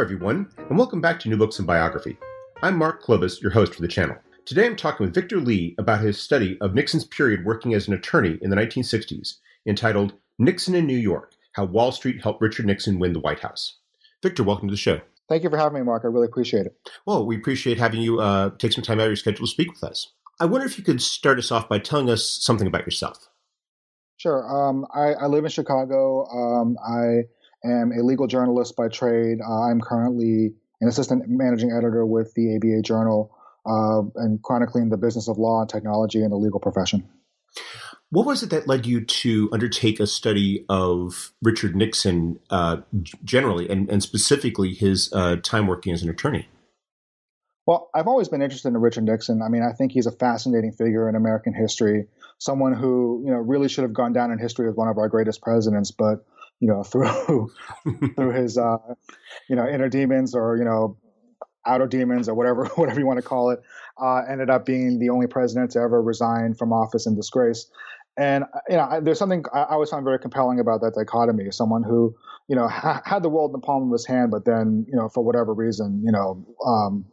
Everyone, and welcome back to New Books and Biography. I'm Mark Klobas, your host for the channel. Today I'm talking with Victor Li about his study of Nixon's period working as an attorney in the 1960s, entitled Nixon in New York How Wall Street Helped Richard Nixon Win the White House. Victor, welcome to the show. Thank you for having me, Mark. I really appreciate it. Well, we appreciate having you uh, take some time out of your schedule to speak with us. I wonder if you could start us off by telling us something about yourself. Sure. Um, I, I, live in Chicago. Um, I am a legal journalist by trade. Uh, I'm currently an assistant managing editor with the ABA Journal uh, and chronicling the business of law and technology in the legal profession. What was it that led you to undertake a study of Richard Nixon uh, generally, and, and, specifically his uh, time working as an attorney? Well, I've always been interested in Richard Nixon. I mean, I think he's a fascinating figure in American history, someone who you know really should have gone down in history as one of our greatest presidents, but you know through through his uh, you know inner demons or you know outer demons or whatever whatever you want to call it, uh, ended up being the only president to ever resign from office in disgrace. And you know, there's something I always found very compelling about that dichotomy. Someone who you know ha- had the world in the palm of his hand, but then you know for whatever reason, you know. Um,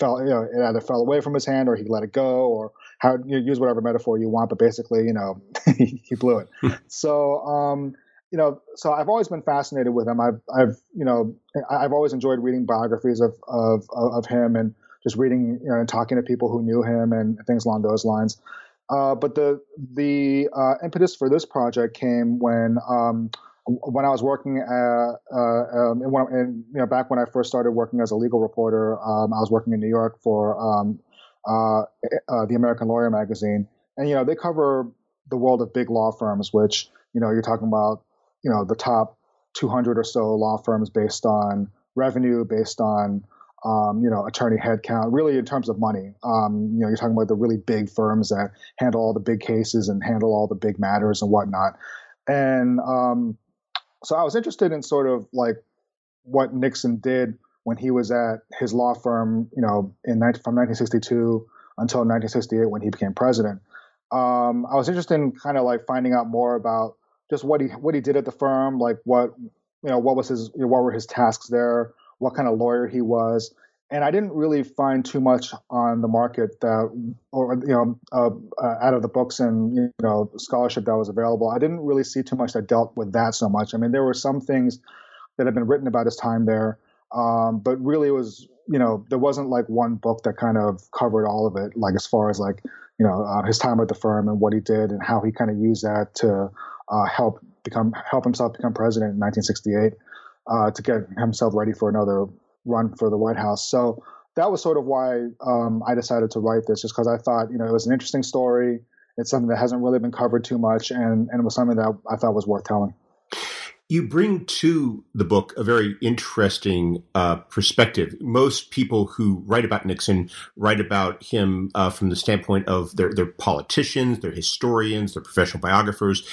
fell, you know, it either fell away from his hand or he let it go, or how you use whatever metaphor you want, but basically, you know, he blew it. so, um, you know, so I've always been fascinated with him. I've, I've, you know, I've always enjoyed reading biographies of of of him and just reading, you know, and talking to people who knew him and things along those lines. Uh, but the the uh, impetus for this project came when um, when I was working at, uh, um, when, you know, back when I first started working as a legal reporter, um, I was working in New York for um, uh, uh, the American Lawyer magazine, and you know they cover the world of big law firms, which you know you're talking about, you know, the top 200 or so law firms based on revenue, based on um, you know, attorney headcount, really in terms of money. Um, you know, you're talking about the really big firms that handle all the big cases and handle all the big matters and whatnot. And um, so I was interested in sort of like what Nixon did when he was at his law firm, you know, in from 1962 until 1968 when he became president. Um, I was interested in kind of like finding out more about just what he what he did at the firm, like what you know what was his you know, what were his tasks there, what kind of lawyer he was, and I didn't really find too much on the market that, or you know, uh, uh, out of the books and you know scholarship that was available. I didn't really see too much that dealt with that so much. I mean, there were some things that had been written about his time there, um, but really it was you know there wasn't like one book that kind of covered all of it. Like as far as like you know uh, his time at the firm and what he did and how he kind of used that to uh, help become help himself become president in 1968 uh, to get himself ready for another run for the White House. So that was sort of why um, I decided to write this, just because I thought you know it was an interesting story. It's something that hasn't really been covered too much, and and it was something that I thought was worth telling. You bring to the book a very interesting uh, perspective. Most people who write about Nixon write about him uh, from the standpoint of their, their politicians, their historians, their professional biographers.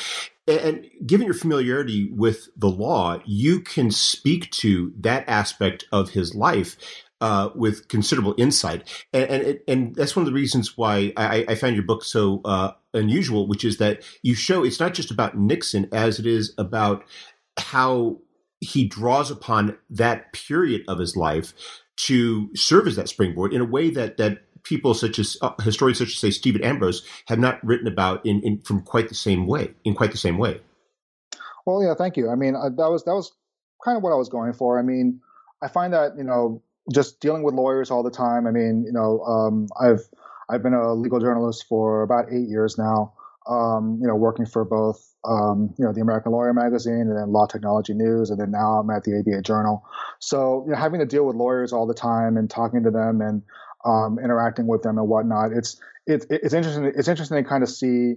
And given your familiarity with the law, you can speak to that aspect of his life uh, with considerable insight, and and, and, that's one of the reasons why I, I found your book so uh, unusual, which is that you show it's not just about Nixon as it is about how he draws upon that period of his life to serve as that springboard in a way that that people such as uh, historians such as say Stephen Ambrose have not written about in, in from quite the same way in quite the same way. Well, yeah, thank you. I mean, uh, that was that was kind of what I was going for. I mean, I find that you know just dealing with lawyers all the time. I mean, you know, um, I've I've been a legal journalist for about eight years now. Um, you know, working for both um, you know the American Lawyer magazine and then Law Technology News, and then now I'm at the ABA Journal. So you know, having to deal with lawyers all the time and talking to them and um, interacting with them and whatnot. It's it's it's interesting. It's interesting to kind of see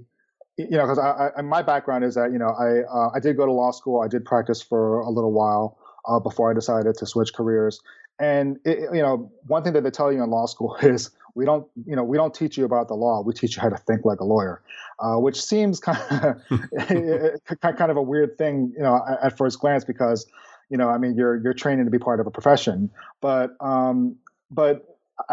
you know, because I, I, my background is that you know I uh, I did go to law school. I did practice for a little while uh, before I decided to switch careers. And it, you know, one thing that they tell you in law school is we don't you know we don't teach you about the law. We teach you how to think like a lawyer, uh, which seems kind of kind of a weird thing, you know, at first glance because you know I mean you're you're training to be part of a profession, but um, but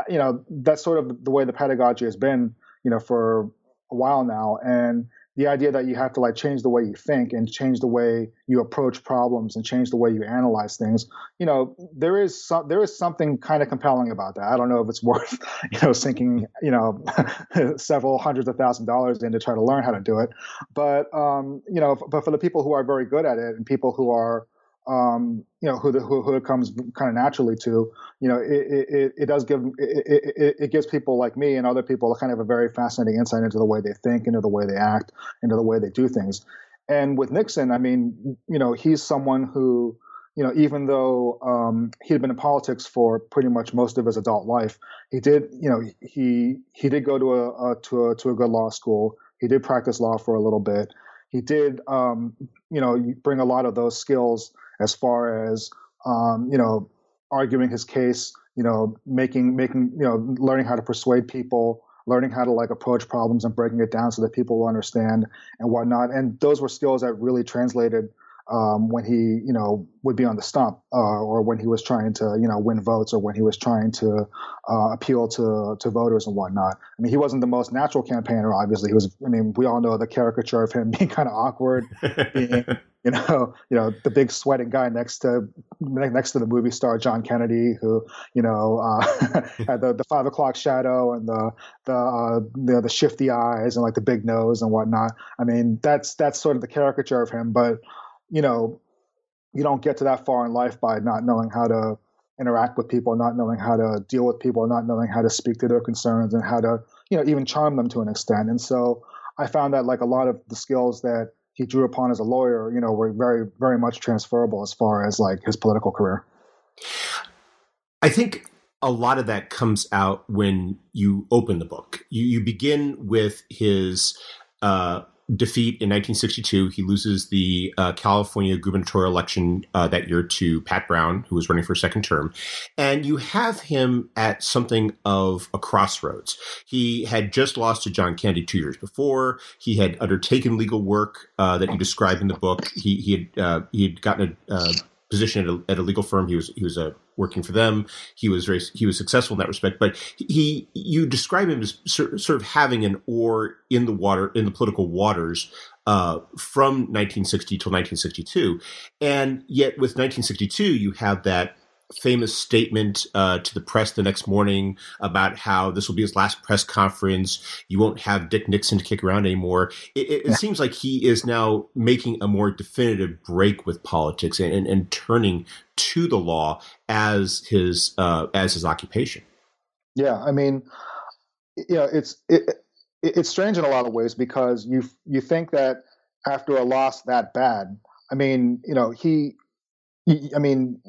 you know that's sort of the way the pedagogy has been you know for a while now, and the idea that you have to like change the way you think and change the way you approach problems and change the way you analyze things you know there is some there is something kind of compelling about that. I don't know if it's worth you know sinking you know several hundreds of thousand dollars in to try to learn how to do it. But um you know but for the people who are very good at it and people who are um, you know, who, the, who, who it comes kind of naturally to, you know, it, it, it does give, it, it, it, gives people like me and other people kind of a very fascinating insight into the way they think, into the way they act, into the way they do things. And with Nixon, I mean, you know, he's someone who, you know, even though um, he had been in politics for pretty much most of his adult life, he did, you know, he he did go to a, a to a to a good law school. He did practice law for a little bit. He did, um, you know, bring a lot of those skills as far as um, you know arguing his case, you know, making making you know learning how to persuade people, learning how to like approach problems and breaking it down so that people will understand and whatnot. And those were skills that really translated um, when he, you know, would be on the stump, uh, or when he was trying to, you know, win votes, or when he was trying to uh, appeal to to voters and whatnot. I mean, he wasn't the most natural campaigner. Obviously, he was. I mean, we all know the caricature of him being kind of awkward, being, you know, you know, the big sweating guy next to next to the movie star John Kennedy, who, you know, uh, had the, the five o'clock shadow and the the uh, the, the shifty eyes and like the big nose and whatnot. I mean, that's that's sort of the caricature of him, but you know, you don't get to that far in life by not knowing how to interact with people, not knowing how to deal with people, not knowing how to speak to their concerns and how to, you know, even charm them to an extent. And so I found that like a lot of the skills that he drew upon as a lawyer, you know, were very, very much transferable as far as like his political career. I think a lot of that comes out when you open the book. You, you begin with his uh, defeat in 1962. He loses the uh, California gubernatorial election uh, that year to Pat Brown, who was running for a second term. And you have him at something of a crossroads. He had just lost to John Kennedy two years before. He had undertaken legal work uh, that you describe in the book. He, he had uh, he had gotten a uh, position at a, at a legal firm. He was he was a working for them. He was very he was successful in that respect. But he you describe him as sort of having an oar in the water in the political waters uh, from 1960 till 1962, and yet with 1962 you have that famous statement uh, to the press the next morning about how this will be his last press conference. You won't have Dick Nixon to kick around anymore. It, it, yeah. it seems like he is now making a more definitive break with politics and, and, and turning to the law as his uh, as his occupation. Yeah, I mean, you know, it's it, it's strange in a lot of ways because you you think that after a loss that bad, I mean, you know, he, I mean,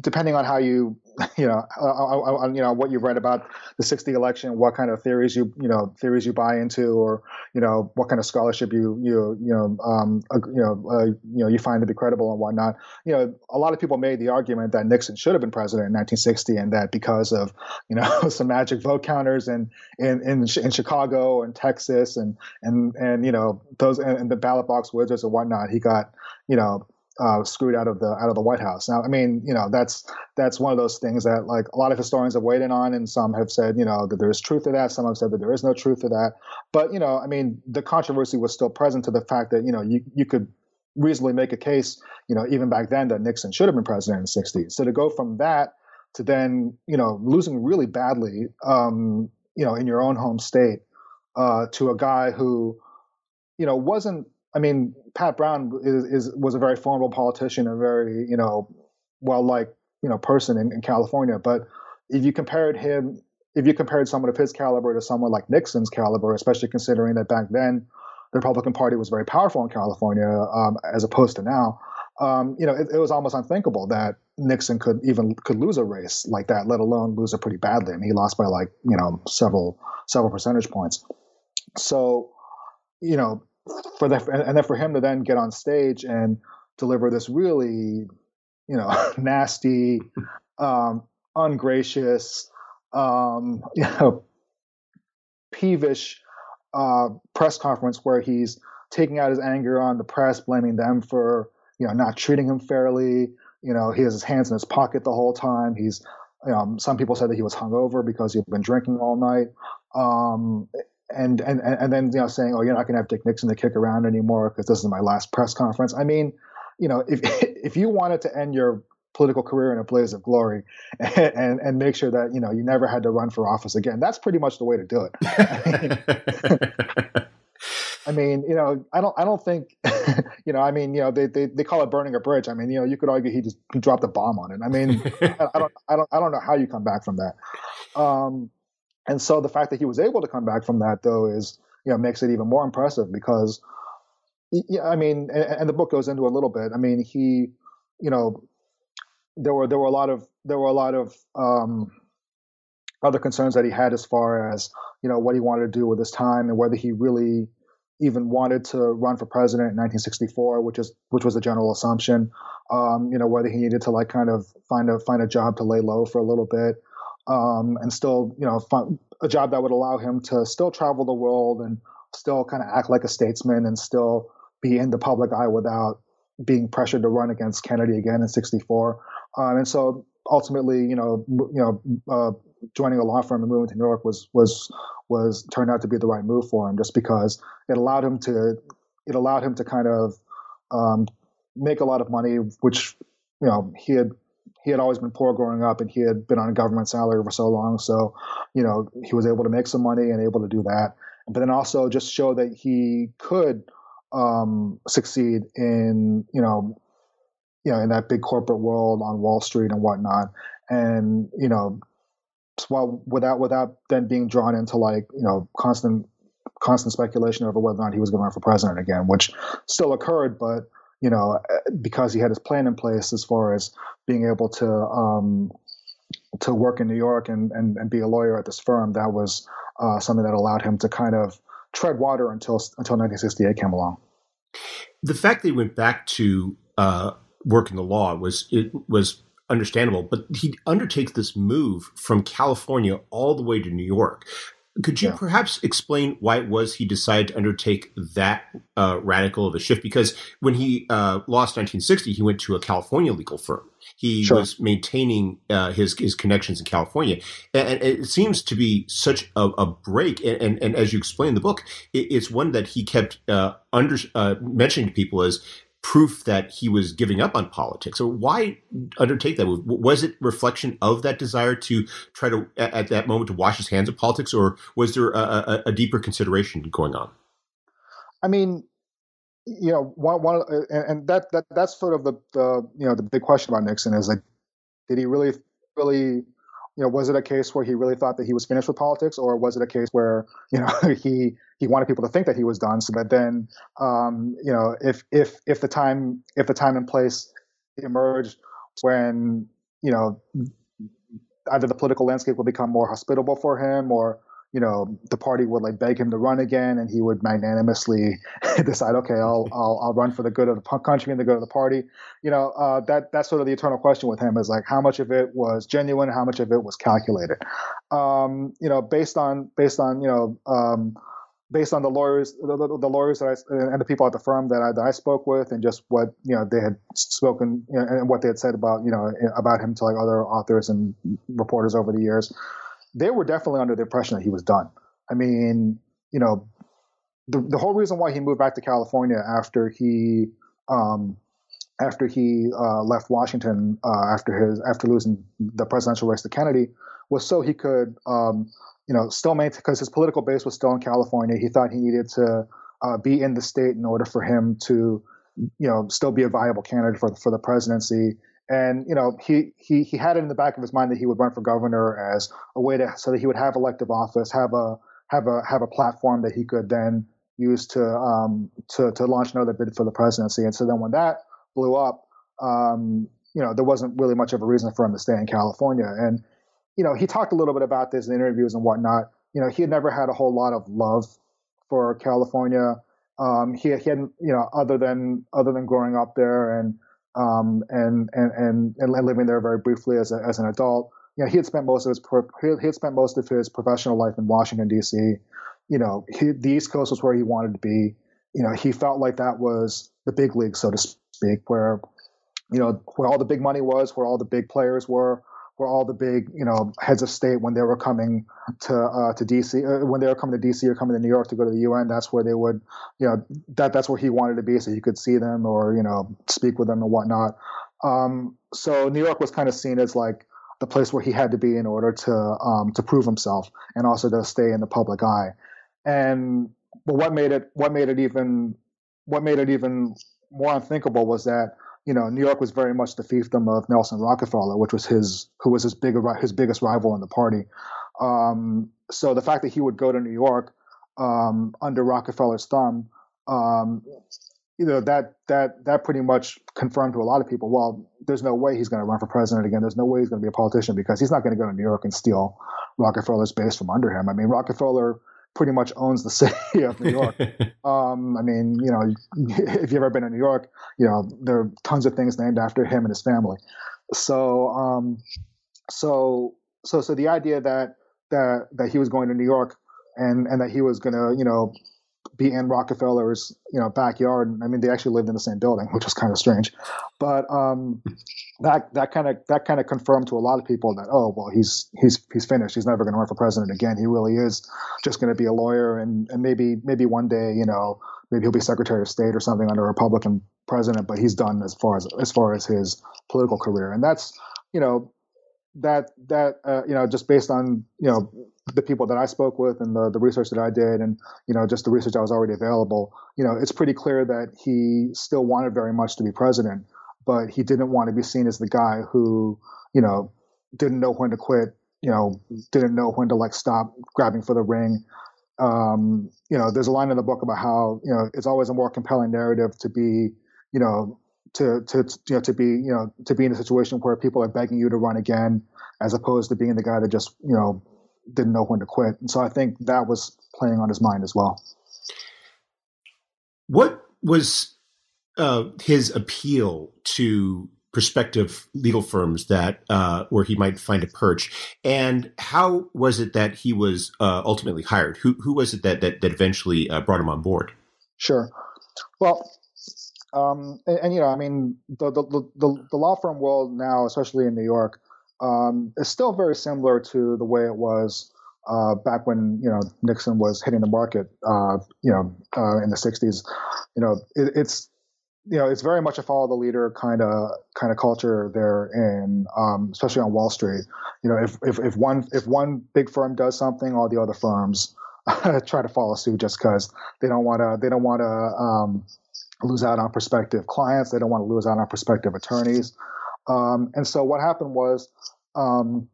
depending on how you you know uh, uh, uh, you know what you've read about the 60 election what kind of theories you you know theories you buy into or you know what kind of scholarship you you you know um you know uh, you know you find to be credible and whatnot you know a lot of people made the argument that Nixon should have been president in 1960 and that because of you know some magic vote counters and in in, in Chicago and Texas and and and you know those and, and the ballot box wizards and whatnot he got you know uh, screwed out of the out of the White House. Now, I mean, you know, that's that's one of those things that like a lot of historians have weighed in on, and some have said, you know, that there is truth to that. Some have said that there is no truth to that. But you know, I mean, the controversy was still present to the fact that you know you you could reasonably make a case, you know, even back then that Nixon should have been president in the '60s. So to go from that to then you know losing really badly, um, you know, in your own home state uh, to a guy who you know wasn't I mean, Pat Brown is, is was a very formidable politician, a very you know well liked you know person in, in California. But if you compared him, if you compared someone of his caliber to someone like Nixon's caliber, especially considering that back then the Republican Party was very powerful in California um, as opposed to now, um, you know, it, it, was almost unthinkable that Nixon could even could lose a race like that, let alone lose it pretty badly. I mean, he lost by like you know several several percentage points. So, you know, for that, and then for him to then get on stage and deliver this really, you know, nasty, um, ungracious, um, you know, peevish uh, press conference where he's taking out his anger on the press, blaming them for you know not treating him fairly. You know, he has his hands in his pocket the whole time. He's um, some people said that he was hungover because he'd been drinking all night. Um, and, and and then you know saying, "Oh, you're not going to have Dick Nixon to kick around anymore because this is my last press conference." I mean, you know, if if you wanted to end your political career in a blaze of glory and, and, make sure that you know you never had to run for office again, that's pretty much the way to do it. I mean, I you know, I don't, I don't think, you know, I mean, you know, they, they, they call it burning a bridge. I mean, you know, you could argue he just dropped a bomb on it. I mean, I, I, don't, I don't, I don't know how you come back from that. Um, and so the fact that he was able to come back from that, though, is you know makes it even more impressive because, yeah, I mean, and, and the book goes into a little bit. I mean, he, you know, there were there were a lot of there were a lot of um, other concerns that he had as far as you know what he wanted to do with his time and whether he really even wanted to run for president in 1964, which is which was the general assumption. Um, you know whether he needed to like kind of find a find a job to lay low for a little bit um, and still, you know, a job that would allow him to still travel the world and still kind of act like a statesman and still be in the public eye without being pressured to run against Kennedy again in '64. Um, and so ultimately, you know, you know, uh, joining a law firm and moving to New York was was was turned out to be the right move for him, just because it allowed him to it allowed him to kind of um, make a lot of money, which you know he had he had always been poor growing up and he had been on a government salary for so long. So, you know, he was able to make some money and able to do that. But then also just show that he could um, succeed in, you know, you know, in that big corporate world on Wall Street and whatnot. And, you know, while without without then being drawn into like, you know, constant constant speculation over whether or not he was going to run for president again, which still occurred, but you know, because he had his plan in place as far as being able to um, to work in New York and, and, and be a lawyer at this firm, that was uh, something that allowed him to kind of tread water until until 1968 came along. The fact that he went back to uh, work in the law was it was understandable, but he undertakes this move from California all the way to New York. Could you yeah. perhaps explain why it was he decided to undertake that uh, radical of a shift? Because when he uh, lost 1960, he went to a California legal firm. He sure. was maintaining uh, his his connections in California, and, and, it seems to be such a, a break. And, and, and, as you explain in the book, it, it's one that he kept uh, under uh, mentioning to people as proof that he was giving up on politics. So why undertake that? Was it reflection of that desire to try to, at that moment, to wash his hands of politics, or was there a, a, a deeper consideration going on? I mean, you know, one, one, uh, and that, that that's sort of the, the you know the big question about Nixon is like, did he really really you know, was it a case where he really thought that he was finished with politics, or was it a case where you know he he wanted people to think that he was done, so that then um, you know if if if the time if the time and place emerged when you know either the political landscape will become more hospitable for him, or you know, the party would like beg him to run again, and he would magnanimously decide, okay, I'll, I'll I'll run for the good of the country and the good of the party. You know, uh, that that's sort of the eternal question with him is like how much of it was genuine, how much of it was calculated. Um, you know, based on based on you know. Um, based on the lawyers, the, the, lawyers that I and the people at the firm that I, that I spoke with, and just what you know they had spoken you know, and what they had said about you know about him to like other authors and reporters over the years they were definitely under the impression that he was done. I mean, you know, the the whole reason why he moved back to California after he um, after he uh, left Washington uh, after his after losing the presidential race to Kennedy was so he could um, you know still maintain because his political base was still in California. He thought he needed to uh, be in the state in order for him to you know still be a viable candidate for for the presidency and you know he he he had it in the back of his mind that he would run for governor as a way to so that he would have elective office, have a have a have a platform that he could then use to um, to to launch another bid for the presidency. And so then when that blew up, um, you know there wasn't really much of a reason for him to stay in California. And you know he talked a little bit about this in interviews and whatnot. You know he had never had a whole lot of love for California. Um, he, he hadn't, you know, other than other than growing up there and um, and, and and and living there very briefly as a, as an adult, you know, he had spent most of his he had spent most of his professional life in Washington D.C. You know, he, the East Coast was where he wanted to be. You know, he felt like that was the big league, so to speak, where you know where all the big money was, where all the big players were, where all the big you know heads of state when they were coming to uh, to DC uh, when they were coming to DC or coming to New York to go to the UN that's where they would you know that that's where he wanted to be so he could see them or you know speak with them and whatnot. Um, so New York was kind of seen as like the place where he had to be in order to um, to prove himself and also to stay in the public eye. And but what made it what made it even what made it even more unthinkable was that you know, New York was very much the fiefdom of Nelson Rockefeller, which was his who was his big his biggest rival in the party. Um, so the fact that he would go to New York um, under Rockefeller's thumb, um, you know, that that that pretty much confirmed to a lot of people. Well, there's no way he's going to run for president again. There's no way he's going to be a politician because he's not going to go to New York and steal Rockefeller's base from under him. I mean, Rockefeller pretty much owns the city of New York. um, I mean, you know, if you've ever been in New York, you know there are tons of things named after him and his family. So, um, so, so, so the idea that that that he was going to New York and and that he was going to, you know, be in Rockefeller's, you know, backyard. I mean, they actually lived in the same building, which was kind of strange. But um, that that kind of that kind of confirmed to a lot of people that oh well, he's he's he's finished. He's never going to run for president again. He really is just going to be a lawyer, and and maybe maybe one day, you know, maybe he'll be Secretary of State or something under a Republican president. But he's done as far as as far as his political career, and that's you know that that uh, you know just based on you know the people that I spoke with and the, the research that I did and you know just the research that was already available you know it's pretty clear that he still wanted very much to be president but he didn't want to be seen as the guy who you know didn't know when to quit you know didn't know when to like stop grabbing for the ring um, you know there's a line in the book about how you know it's always a more compelling narrative to be you know to to you know to be you know to be in a situation where people are begging you to run again, as opposed to being the guy that just you know didn't know when to quit. And so I think that was playing on his mind as well. What was uh, his appeal to prospective legal firms that uh, where he might find a perch, and how was it that he was uh, ultimately hired? Who who was it that that, that eventually uh, brought him on board? Sure. Well, um, and, and, you know, I mean, the, the, the, the, law firm world now, especially in New York, um, is still very similar to the way it was uh, back when you know Nixon was hitting the market. Uh, you know, uh, in the '60s. You know, it, it's you know it's very much a follow the leader kind of kind of culture there in um, especially on Wall Street. You know, if, if if one if one big firm does something, all the other firms try to follow suit just because they don't want to they don't want to um, lose out on prospective clients. They don't want to lose out on prospective attorneys. Um, and so what happened was, um,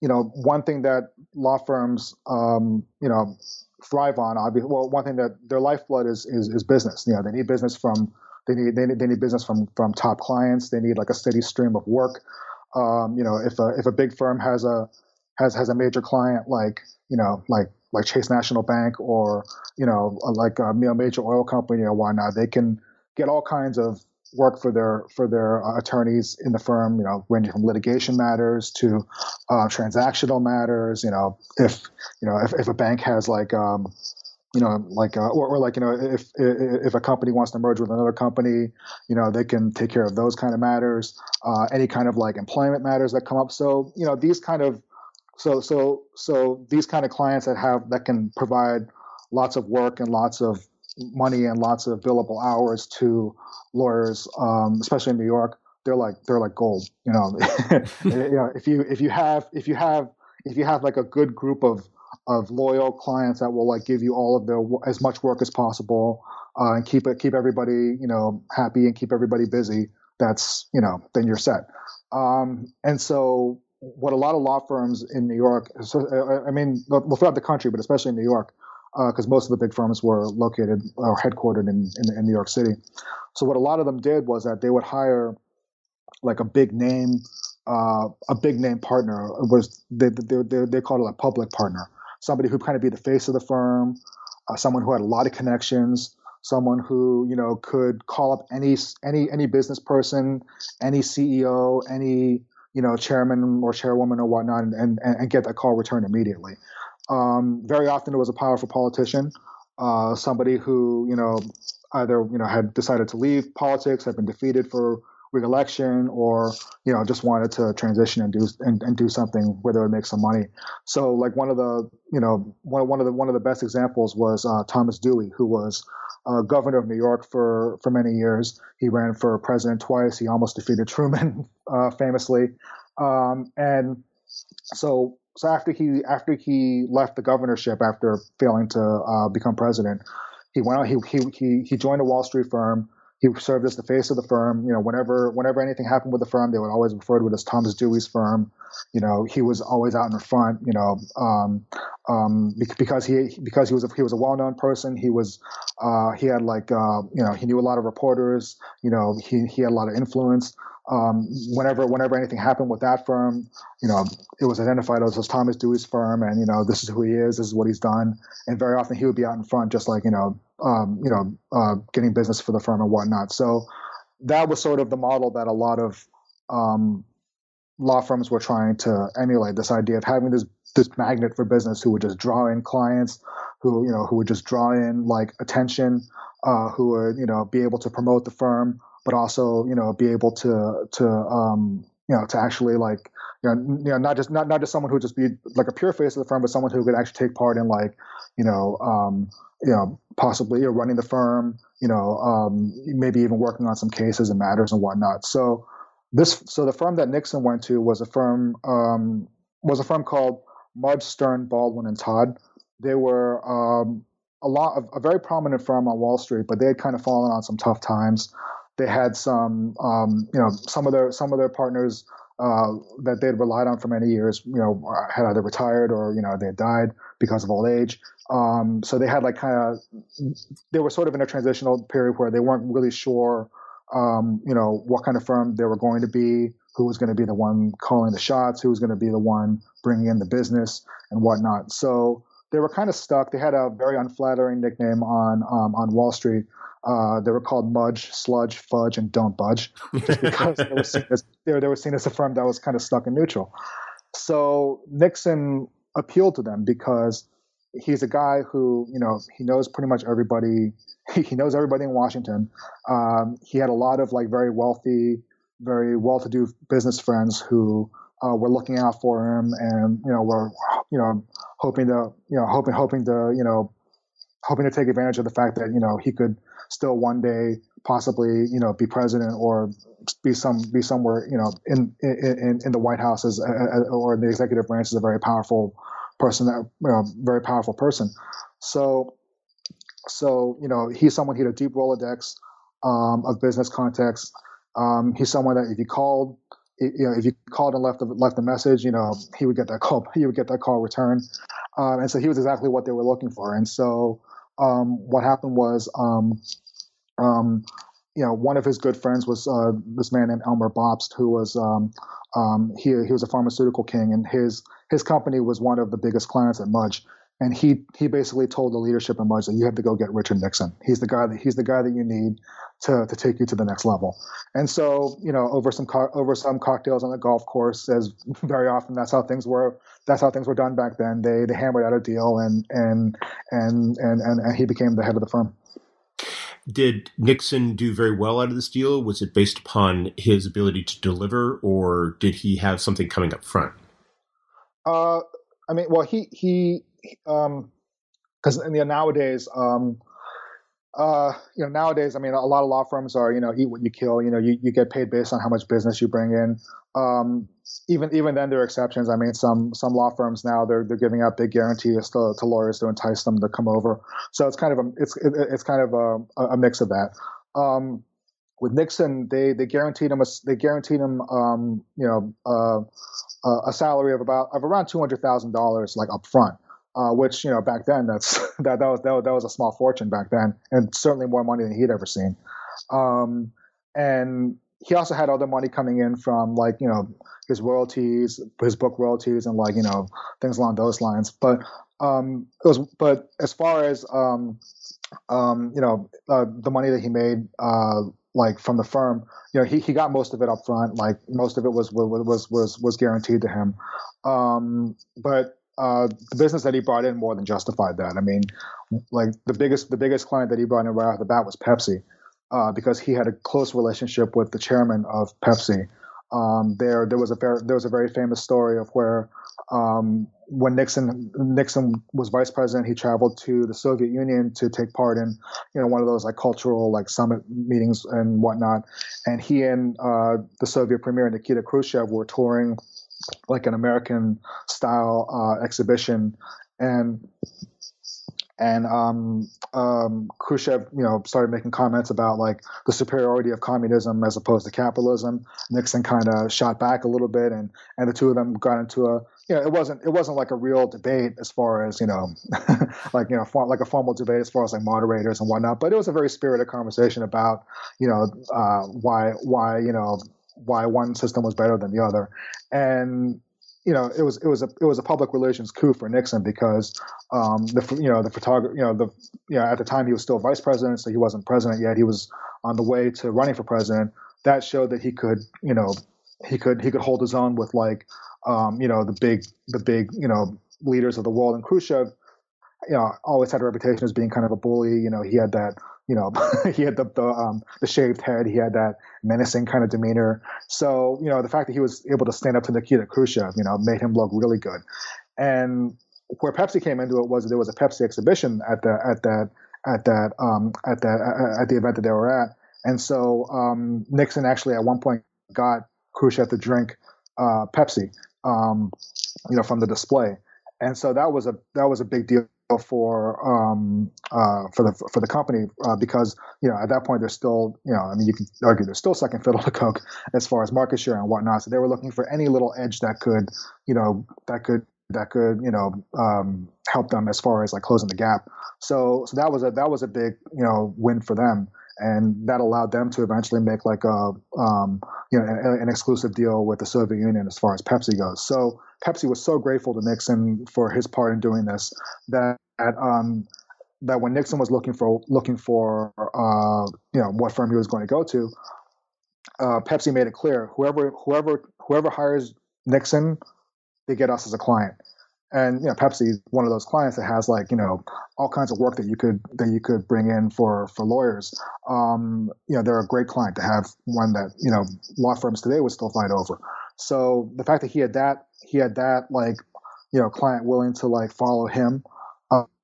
you know, one thing that law firms, um, you know, thrive on, obviously, well, one thing that their lifeblood is, is, is business. You know, they need business from, they need, they need, they need business from, from top clients. They need like a steady stream of work. Um, you know, if a, if a big firm has a, has, has a major client like, you know, like like Chase National Bank or you know like a major oil company or whatnot, they can get all kinds of work for their for their uh, attorneys in the firm. You know, ranging from litigation matters to uh, transactional matters. You know, if you know if, if a bank has like um, you know, like, uh, or, or, like, you know, if, if a company wants to merge with another company, you know, they can take care of those kind of matters, uh, any kind of like employment matters that come up. So, you know, these kind of so so so these kind of clients that have that can provide lots of work and lots of money and lots of billable hours to lawyers, um, especially in New York, they're like they're like gold. You know, you know if you if you have if you have if you have like a good group of of loyal clients that will like give you all of their as much work as possible uh, and keep it keep everybody you know happy and keep everybody busy. That's you know then you're set. Um, and so what a lot of law firms in New York, uh, I mean, throughout the country, but especially in New York, because uh, most of the big firms were located or headquartered in, in, in, New York City. So what a lot of them did was that they would hire like a big name, uh, a big name partner. It was they, they, they, they called it a public partner, somebody who kind of be the face of the firm, uh, someone who had a lot of connections, someone who you know could call up any any any business person, any CEO, any you know chairman or chairwoman or whatnot, and and, and get that call returned immediately. Um, very often, it was a powerful politician, uh, somebody who you know either you know had decided to leave politics, had been defeated for reelection, or you know just wanted to transition and do and, and do something where they would make some money. So like one of the you know one one of the one of the best examples was uh, Thomas Dewey, who was uh, governor of New York for for many years. He ran for president twice. He almost defeated Truman, uh, famously. Um, and so so after he after he left the governorship after failing to uh, become president, he went out. He, he he he joined a Wall Street firm. He served as the face of the firm. You know, whenever whenever anything happened with the firm, they would always refer to it as Thomas Dewey's firm. You know, he was always out in the front. You know, um, um, because he because he was a, he was a well known person. He was uh, he had like uh, you know he knew a lot of reporters. You know, he he had a lot of influence um, whenever whenever anything happened with that firm, you know, it was identified as, as Thomas Dewey's firm, and you know, this is who he is, this is what he's done, and very often he would be out in front, just like you know, um, you know, uh, getting business for the firm and whatnot. So that was sort of the model that a lot of um, law firms were trying to emulate. This idea of having this this magnet for business who would just draw in clients, who you know, who would just draw in like attention, uh, who would you know be able to promote the firm but also you know be able to to um, you know to actually like you know, you know not just not not just someone who would just be like a pure face of the firm, but someone who could actually take part in like you know um, you know possibly you know, running the firm, you know um, maybe even working on some cases and matters and whatnot. So this so the firm that Nixon went to was a firm um, was a firm called Mudge Stern Baldwin and Todd. They were um, a lot of a very prominent firm on Wall Street, but they had kind of fallen on some tough times. They had some, um, you know, some of their some of their partners uh, that they'd relied on for many years, you know, had either retired or you know they had died because of old age. Um, so they had like kind of they were sort of in a transitional period where they weren't really sure, um, you know, what kind of firm they were going to be, who was going to be the one calling the shots, who was going to be the one bringing in the business and whatnot. So they were kind of stuck. They had a very unflattering nickname on um, on Wall Street uh, they were called Mudge, Sludge, Fudge, and Don't Budge, just because they, were seen as, they, were, they were seen as a firm that was kind of stuck in neutral. So Nixon appealed to them because he's a guy who, you know, he knows pretty much everybody. He, knows everybody in Washington. Um, he had a lot of like very wealthy, very well-to-do business friends who uh, were looking out for him, and you know, were you know hoping to, you know, hoping hoping to, you know, hoping to take advantage of the fact that you know he could still one day possibly you know be president or be some be somewhere you know in in in the White House as, or in the executive branch is a very powerful person that you know, very powerful person. So so you know he's someone he had a deep rolodex um, of business contacts. Um, he's someone that if you called you know if you called and left the, left a message you know he would get that call he would get that call returned um, and so he was exactly what they were looking for and so um, what happened was um, um, you know, one of his good friends was uh, this man named Elmer Bobst, who was um, um, he he was a pharmaceutical king, and his his company was one of the biggest clients at Mudge. And he he basically told the leadership Mudge that you have to go get Richard Nixon. He's the guy that he's the guy that you need to to take you to the next level. And so you know, over some co- over some cocktails on the golf course, as very often that's how things were. That's how things were done back then. They they hammered out a deal, and and and and and, and he became the head of the firm. Did Nixon do very well out of this deal? Was it based upon his ability to deliver, or did he have something coming up front? Uh, I mean, well, he he, because um, you know, nowadays, um, uh, you know, nowadays, I mean, a lot of law firms are, you know, eat what you kill. You know, you, you get paid based on how much business you bring in. Um, even even then, there are exceptions. I mean, some some law firms now they're they're giving out big guarantees to, to lawyers to entice them to come over. So it's kind of a it's it's kind of a, a mix of that. Um, with Nixon, they they guaranteed him a, they guaranteed him um, you know uh, a salary of about of around two hundred thousand dollars like up front uh, which you know back then that's that that was, that was, that was a small fortune back then, and certainly more money than he'd ever seen. Um, and he also had other money coming in from like you know his royalties, his book royalties, and like you know things along those lines. But um, it was but as far as um, um, you know, uh, the money that he made, uh, like from the firm, you know, he, he got most of it up front. Like most of it was was was was guaranteed to him. Um, but uh, the business that he brought in more than justified that. I mean, like the biggest the biggest client that he brought in right off the bat was Pepsi, uh, because he had a close relationship with the chairman of Pepsi. Um, there there was a very, there was a very famous story of where um, when Nixon Nixon was vice president, he traveled to the Soviet Union to take part in you know one of those like cultural like summit meetings and whatnot, and he and uh, the Soviet premier Nikita Khrushchev were touring like an American style uh, exhibition, and and um, um, Khrushchev, you know, started making comments about like the superiority of communism as opposed to capitalism. Nixon kind of shot back a little bit, and and the two of them got into a, you know, it wasn't it wasn't like a real debate as far as you know, like you know, for, like a formal debate as far as like moderators and whatnot. But it was a very spirited conversation about you know uh, why why you know why one system was better than the other, and you know it was it was a it was a public relations coup for Nixon because um, the you know the photographer you know the you know at the time he was still vice president so he wasn't president yet. He was on the way to running for president. That showed that he could you know he could he could hold his own with like um, you know the big the big you know leaders of the world. And Khrushchev you know always had a reputation as being kind of a bully. You know he had that you know, he had the the, um, the shaved head. He had that menacing kind of demeanor. So you know, the fact that he was able to stand up to Nikita Khrushchev, you know, made him look really good. And where Pepsi came into it was there was a Pepsi exhibition at the at that at that um, at that at the event that they were at. And so um, Nixon actually at one point got Khrushchev to drink uh, Pepsi, um, you know, from the display. And so that was a that was a big deal for um, uh, for the for the company uh, because you know at that point they're still you know I mean you can argue they're still second fiddle to Coke as far as market share and whatnot. So they were looking for any little edge that could you know that could that could you know um, help them as far as like closing the gap. So so that was a that was a big you know win for them and that allowed them to eventually make like a um, you know an, an, exclusive deal with the Soviet Union as far as Pepsi goes. So Pepsi was so grateful to Nixon for his part in doing this that um, that when Nixon was looking for looking for uh, you know what firm he was going to go to, uh, Pepsi made it clear whoever whoever whoever hires Nixon, they get us as a client and you know Pepsi is one of those clients that has like you know all kinds of work that you could that you could bring in for for lawyers. Um, you know they're a great client to have one that you know law firms today would still fight over. So the fact that he had that he had that like you know client willing to like follow him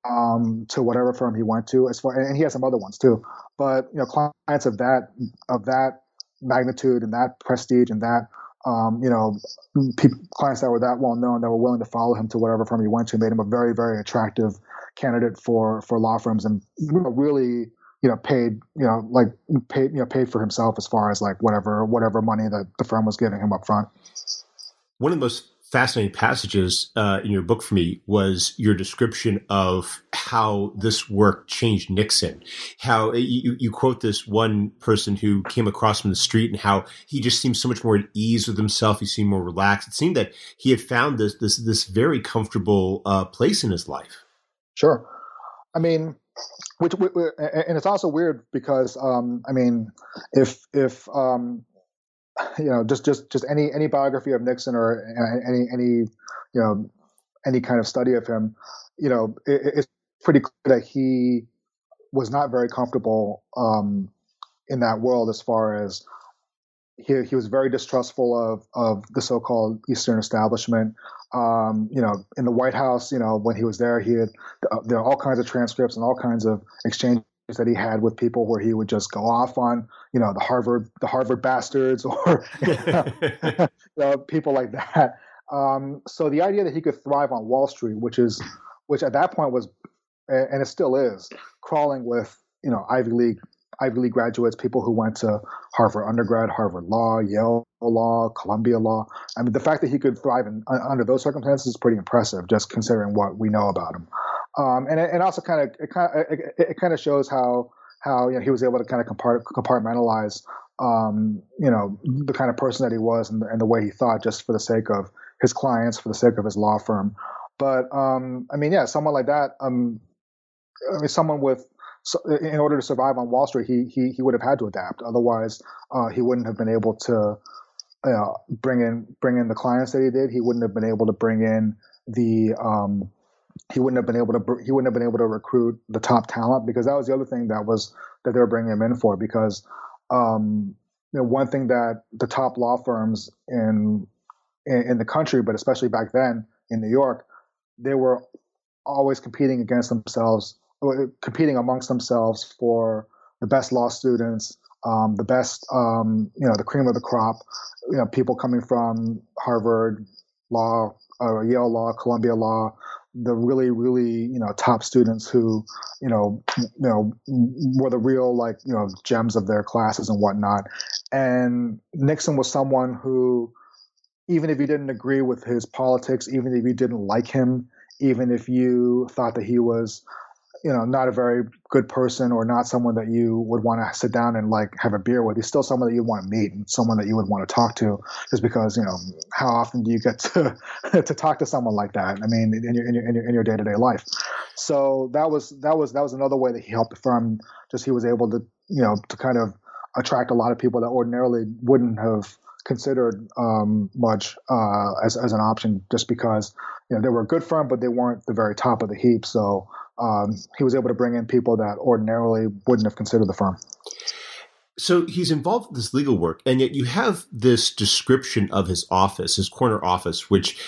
um, to whatever firm he went to as far and he has some other ones too. But you know clients of that of that magnitude and that prestige and that um, you know, clients that were that well known that were willing to follow him to whatever firm he went to made him a very, very attractive candidate for for law firms, and really, you know, paid, you know, like paid, you know, paid for himself as far as like whatever whatever money that the firm was giving him up front. One of the most fascinating passages uh, in your book for me was your description of how this work changed Nixon. How you, you quote this one person who came across from the street and how he just seemed so much more at ease with himself. He seemed more relaxed. It seemed that he had found this this this very comfortable uh, place in his life. Sure, I mean, which and it's also weird because um, I mean, if if um, you know, just just just any any biography of Nixon or any any you know any kind of study of him, you know, it, it's pretty clear that he was not very comfortable um, in that world as far as he, he was very distrustful of, of the so-called Eastern establishment. Um, you know, in the White House, you know, when he was there, he had uh, there are all kinds of transcripts and all kinds of exchanges that he had with people where he would just go off on, you know, the Harvard, the Harvard bastards or you know, people like that. Um, so the idea that he could thrive on Wall Street, which is, which at that point was, and it still is, crawling with, you know, Ivy League, Ivy League graduates, people who went to Harvard undergrad, Harvard Law, Yale Law, Columbia Law. I mean, the fact that he could thrive in, under those circumstances is pretty impressive, just considering what we know about him. Um, and it, also kind of it kind of it, it kind of shows how how you know he was able to kind of compart- compartmentalize um, you know the kind of person that he was and, and, the way he thought just for the sake of his clients for the sake of his law firm but um, i mean yeah someone like that um, i mean someone with so in order to survive on Wall Street, he he he would have had to adapt. Otherwise, uh, he wouldn't have been able to uh, bring in bring in the clients that he did. He wouldn't have been able to bring in the um, he wouldn't have been able to he wouldn't have been able to recruit the top talent because that was the other thing that was that they were bringing him in for because um, you know one thing that the top law firms in, in in the country but especially back then in New York they were always competing against themselves competing amongst themselves for the best law students um, the best um, you know the cream of the crop you know people coming from Harvard law uh, Yale law Columbia law the really really you know top students who you know you know were the real like you know gems of their classes and whatnot. And nixon was someone who even if you didn't agree with his politics even if you didn't like him even if you thought that he was you know, not a very good person or not someone that you would want to sit down and like have a beer with. He's still someone that you want to meet and someone that you would want to talk to, just because you know how often do you get to to talk to someone like that? I mean, in your in your in your in your day to day life. So that was that was that was another way that he helped the firm. Just he was able to you know to kind of attract a lot of people that ordinarily wouldn't have considered um, much uh, as as an option, just because you know they were a good firm, but they weren't the very top of the heap. So um, he was able to bring in people that ordinarily wouldn't have considered the firm. So he's involved in this legal work, and yet you have this description of his office, his corner office, which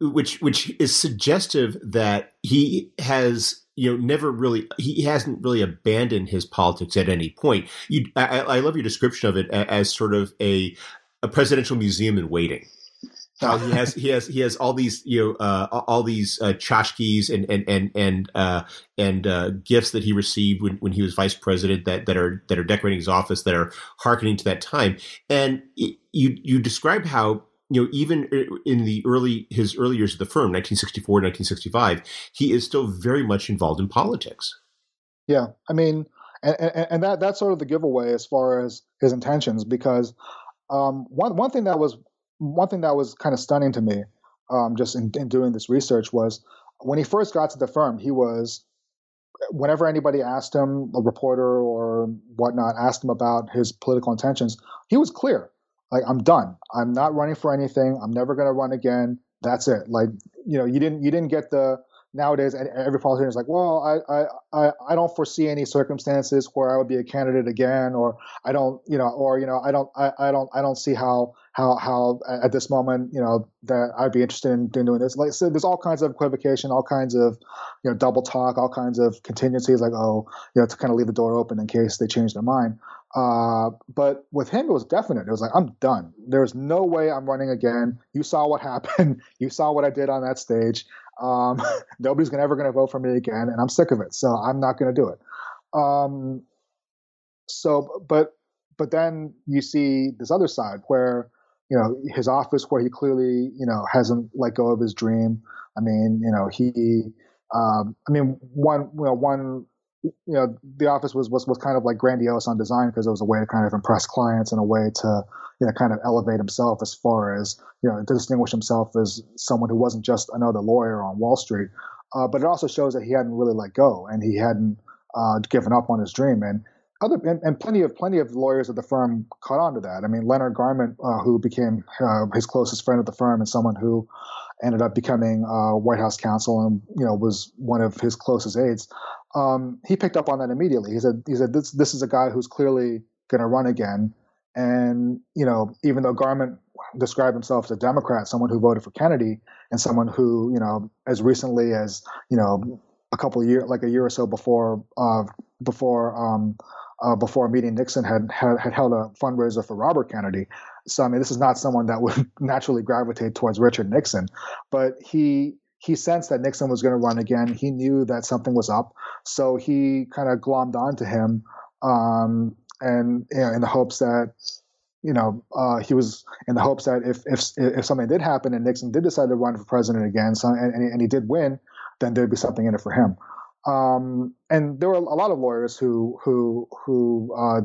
which which is suggestive that he has you know never really he hasn't really abandoned his politics at any point. You, I, I love your description of it as sort of a a presidential museum in waiting how he has he has he has all these you know uh, all these uh, tchotchkes and and and and uh, and uh, gifts that he received when, when he was vice president that that are that are decorating his office that are harkening to that time. And it, you you described how you know even in the early his early years of the firm 1964 1965 he is still very much involved in politics yeah i mean and, and, and that that's sort of the giveaway as far as his intentions because um, one one thing that was one thing that was kind of stunning to me, um, just in, in doing this research, was when he first got to the firm, he was whenever anybody asked him, a reporter or whatnot, asked him about his political intentions, he was clear. Like, I'm done. I'm not running for anything. I'm never going to run again. That's it. Like, you know, you didn't you didn't get the nowadays every politician is like, well, I, I, I don't foresee any circumstances where I would be a candidate again, or I don't, you know, or you know, I don't, I, I don't, I don't see how how how at this moment, you know, that I'd be interested in doing this. Like, so there's all kinds of equivocation, all kinds of, you know, double talk, all kinds of contingencies, like, oh, you know, to kind of leave the door open in case they change their mind. Uh, but with him, it was definite. It was like, I'm done. There's no way I'm running again. You saw what happened. You saw what I did on that stage. Um, nobody's gonna, ever going to vote for me again, and I'm sick of it. So I'm not going to do it. Um, so, but but then you see this other side where you know his office, where he clearly you know hasn't let go of his dream. I mean, you know he. Um, I mean, one you know one you know the office was was was kind of like grandiose on design because it was a way to kind of impress clients and a way to you know kind of elevate himself as far as you know to distinguish himself as someone who wasn't just another lawyer on Wall Street. Uh, but it also shows that he hadn't really let go and he hadn't uh, given up on his dream. And other and, and, plenty of plenty of lawyers at the firm caught on to that. I mean, Leonard Garment, uh, who became uh, his closest friend at the firm and someone who ended up becoming uh, White House counsel and you know was one of his closest aides. Um, he picked up on that immediately. He said, "He said this this is a guy who's clearly going to run again." And you know, even though Garment described himself as a Democrat, someone who voted for Kennedy, and someone who you know, as recently as you know, a couple years, like a year or so before, uh, before um, uh, before meeting Nixon, had, had had held a fundraiser for Robert Kennedy. So I mean, this is not someone that would naturally gravitate towards Richard Nixon, but he he sensed that Nixon was going to run again. He knew that something was up, so he kind of glommed onto him, um, and you know, in the hopes that you know uh, he was in the hopes that if if if something did happen and Nixon did decide to run for president again, so, and, and he did win, then there'd be something in it for him. Um, and there were a lot of lawyers who who who uh,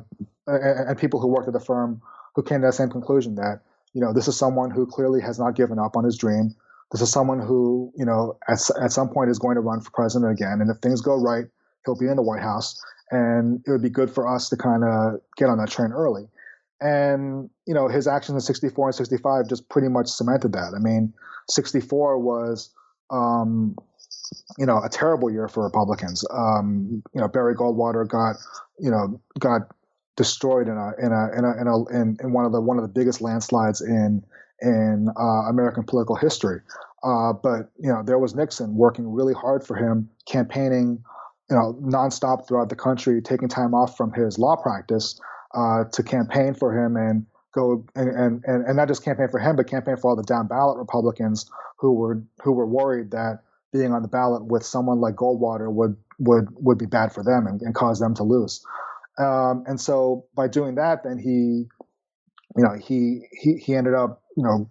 and, people who worked at the firm who came to that same conclusion that you know this is someone who clearly has not given up on his dream. This is someone who you know at at some point is going to run for president again, and if things go right, he'll be in the White House. and it would be good for us to kind of get on that train early. And you know, his actions in '64 and '65 just pretty much cemented that. I mean, '64 was um, you know, a terrible year for Republicans. Um, you know, Barry Goldwater got, you know, got destroyed in a in a in a in, a, in, in one of the one of the biggest landslides in in uh, American political history. Uh, but you know, there was Nixon working really hard for him, campaigning, you know, nonstop throughout the country, taking time off from his law practice uh, to campaign for him and go and, and and not just campaign for him, but campaign for all the down ballot Republicans who were who were worried that being on the ballot with someone like Goldwater would would would be bad for them and, and cause them to lose. Um, and so by doing that, then he, you know, he he he ended up you know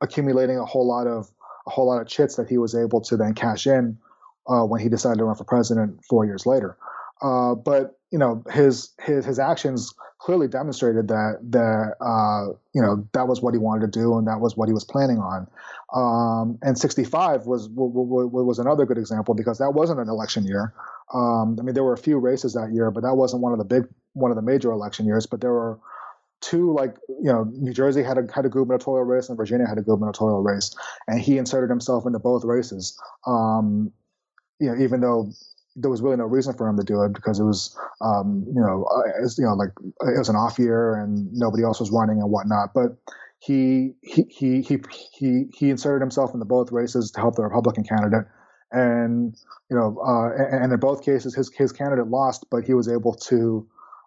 accumulating a whole lot of a whole lot of chits that he was able to then cash in uh, when he decided to run for president four years later. Uh, but you know his his his actions clearly demonstrated that that uh, you know that was what he wanted to do and that was what he was planning on. Um, and 65 was was another good example because that wasn't an election year. Um, I mean, there were a few races that year, but that wasn't one of the big one of the major election years. But there were two like you know New Jersey had a had a gubernatorial race and Virginia had a gubernatorial race, and he inserted himself into both races. Um, you know, even though there was really no reason for him to do it because it was, um, you know, uh, you know, like it was an off year and nobody else was running and whatnot. But he he he he he, he inserted himself into both races to help the Republican candidate, and you know, uh, and, and, in both cases, his his candidate lost, but he was able to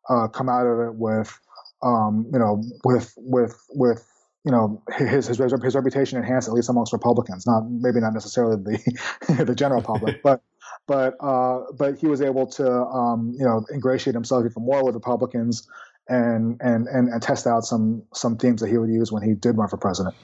uh, come out of it with, um, you know, with with with you know his his his reputation enhanced at least amongst Republicans, not maybe not necessarily the the general public, but but uh, but he was able to um, you know ingratiate himself even more with Republicans and, and and and test out some some themes that he would use when he did run for president.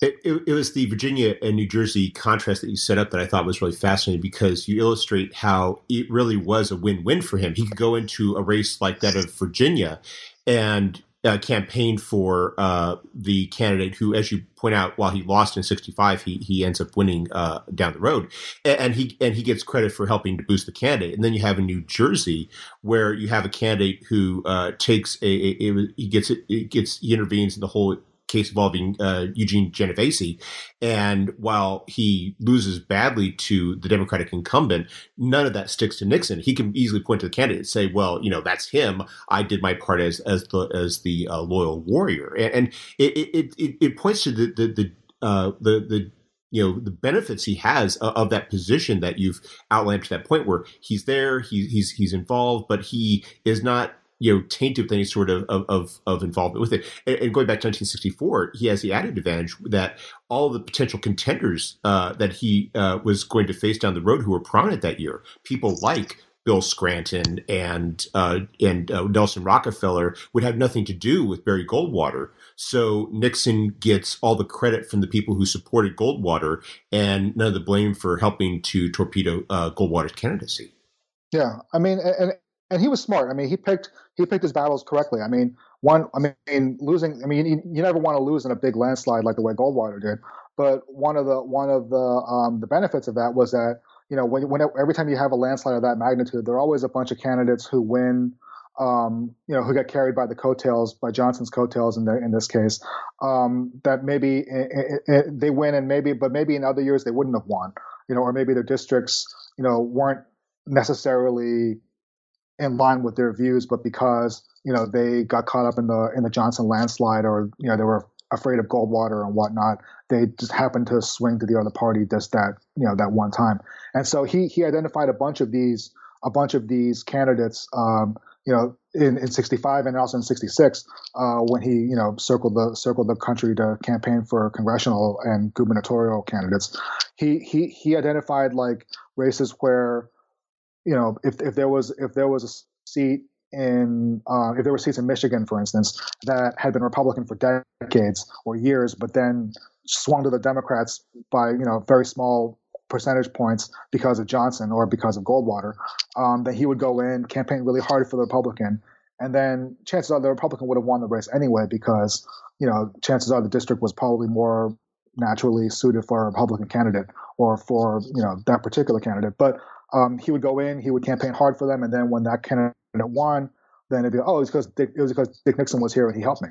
It, it, it, was the Virginia and New Jersey contrast that you set up that I thought was really fascinating because you illustrate how it really was a win-win for him. He could go into a race like that of Virginia and uh, campaign for uh, the candidate who, as you point out, while he lost in '65, he he ends up winning uh, down the road, and, and, he and he gets credit for helping to boost the candidate. And then you have in New Jersey where you have a candidate who uh, takes a, a, a, he gets it, it gets he intervenes in the whole case involving uh, Eugene Genovese. And while he loses badly to the Democratic incumbent, none of that sticks to Nixon. He can easily point to the candidate and say, "Well, you know, that's him. I did my part as as the as the uh, loyal warrior." And, and it, it, it it points to the the the, uh, the the you know the benefits he has of, that position that you've outlined to that point where he's there he, he's he's involved but he is not you know tainted with any sort of of, of involvement with it. And, and, going back to 1964, he has the added advantage that all the potential contenders uh, that he uh, was going to face down the road who were prominent that year, people like Bill Scranton and uh, and uh, Nelson Rockefeller would have nothing to do with Barry Goldwater. So Nixon gets all the credit from the people who supported Goldwater, and none of the blame for helping to torpedo uh, Goldwater's candidacy. Yeah, I mean, and and he was smart. I mean, he picked he picked his battles correctly. I mean, one, I mean, losing. I mean, you, you never want to lose in a big landslide like the way Goldwater did. But one of the one of the um, the benefits of that was that you know when, when every time you have a landslide of that magnitude, there are always a bunch of candidates who win. Um, you know, who got carried by the coattails, by Johnson's coattails in the, in this case, um, that maybe it, it, it, they win and maybe, but maybe in other years they wouldn't have won, you know, or maybe their districts, you know, weren't necessarily in line with their views, but because you know they got caught up in the in the Johnson landslide, or you know they were afraid of Goldwater and whatnot, they just happened to swing to the other party just that you know that one time. And so he he identified a bunch of these a bunch of these candidates. Um, you know, in, in 65 and also in 66, uh, when he, you know, circled the circled the country to campaign for congressional and gubernatorial candidates, he he he identified like races where you know, if if there was if there was a seat in uh, if there were seats in Michigan, for instance, that had been Republican for decades or years, but then swung to the Democrats by you know very small percentage points because of Johnson or because of Goldwater, um, that he would go in, campaign really hard for the Republican, and then chances are the Republican would have won the race anyway because you know chances are the district was probably more naturally suited for a Republican candidate or for you know that particular candidate. But um, he would go in, he would campaign hard for them, and then when that candidate won, then it'd be oh, it's because Dick, it was because Dick Nixon was here and he helped me.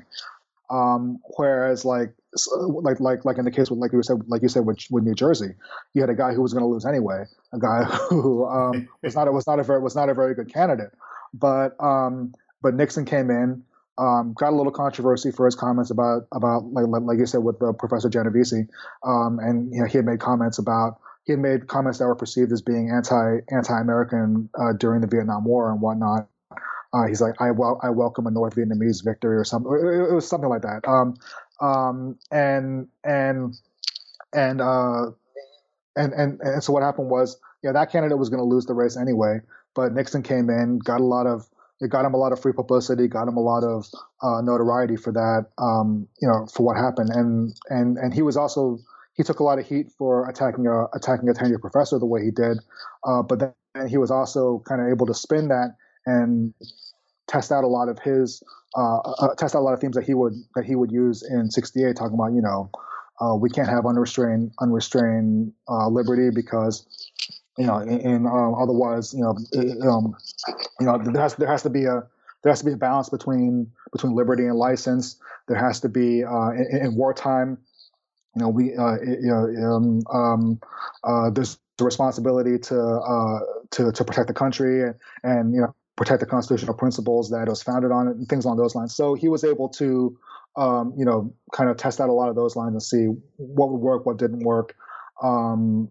Um, whereas like like like like in the case with like you said like you said with, with New Jersey, you had a guy who was going to lose anyway, a guy who um, was not was not a very was not a very good candidate, but um, but Nixon came in, um, got a little controversy for his comments about about like like you said with the Professor Genovese, um, and you know, he had made comments about he had made comments that were perceived as being anti anti American uh, during the Vietnam War and whatnot. Uh, he's like, I wel- I welcome a North Vietnamese victory or something. It, it was something like that. Um, um, and and and uh, and and and so what happened was, yeah, that candidate was going to lose the race anyway. But Nixon came in, got a lot of it got him a lot of free publicity, got him a lot of uh, notoriety for that, um, you know, for what happened, and and and he was also he took a lot of heat for attacking a attacking a tenured professor the way he did, uh, but then he was also kind of able to spin that and test out a lot of his uh, uh, test out a lot of themes that he would that he would use in '68, talking about you know uh, we can't have unrestrained unrestrained uh, liberty because you know and um, otherwise you know um, you know there has there has to be a there has to be a balance between between liberty and license. There has to be uh, in, in, wartime. You know, we uh, you know um, um, uh, there's the responsibility to uh, to to protect the country and, and you know protect the constitutional principles that it was founded on and things along those lines. So he was able to um, you know kind of test out a lot of those lines and see what would work, what didn't work, um,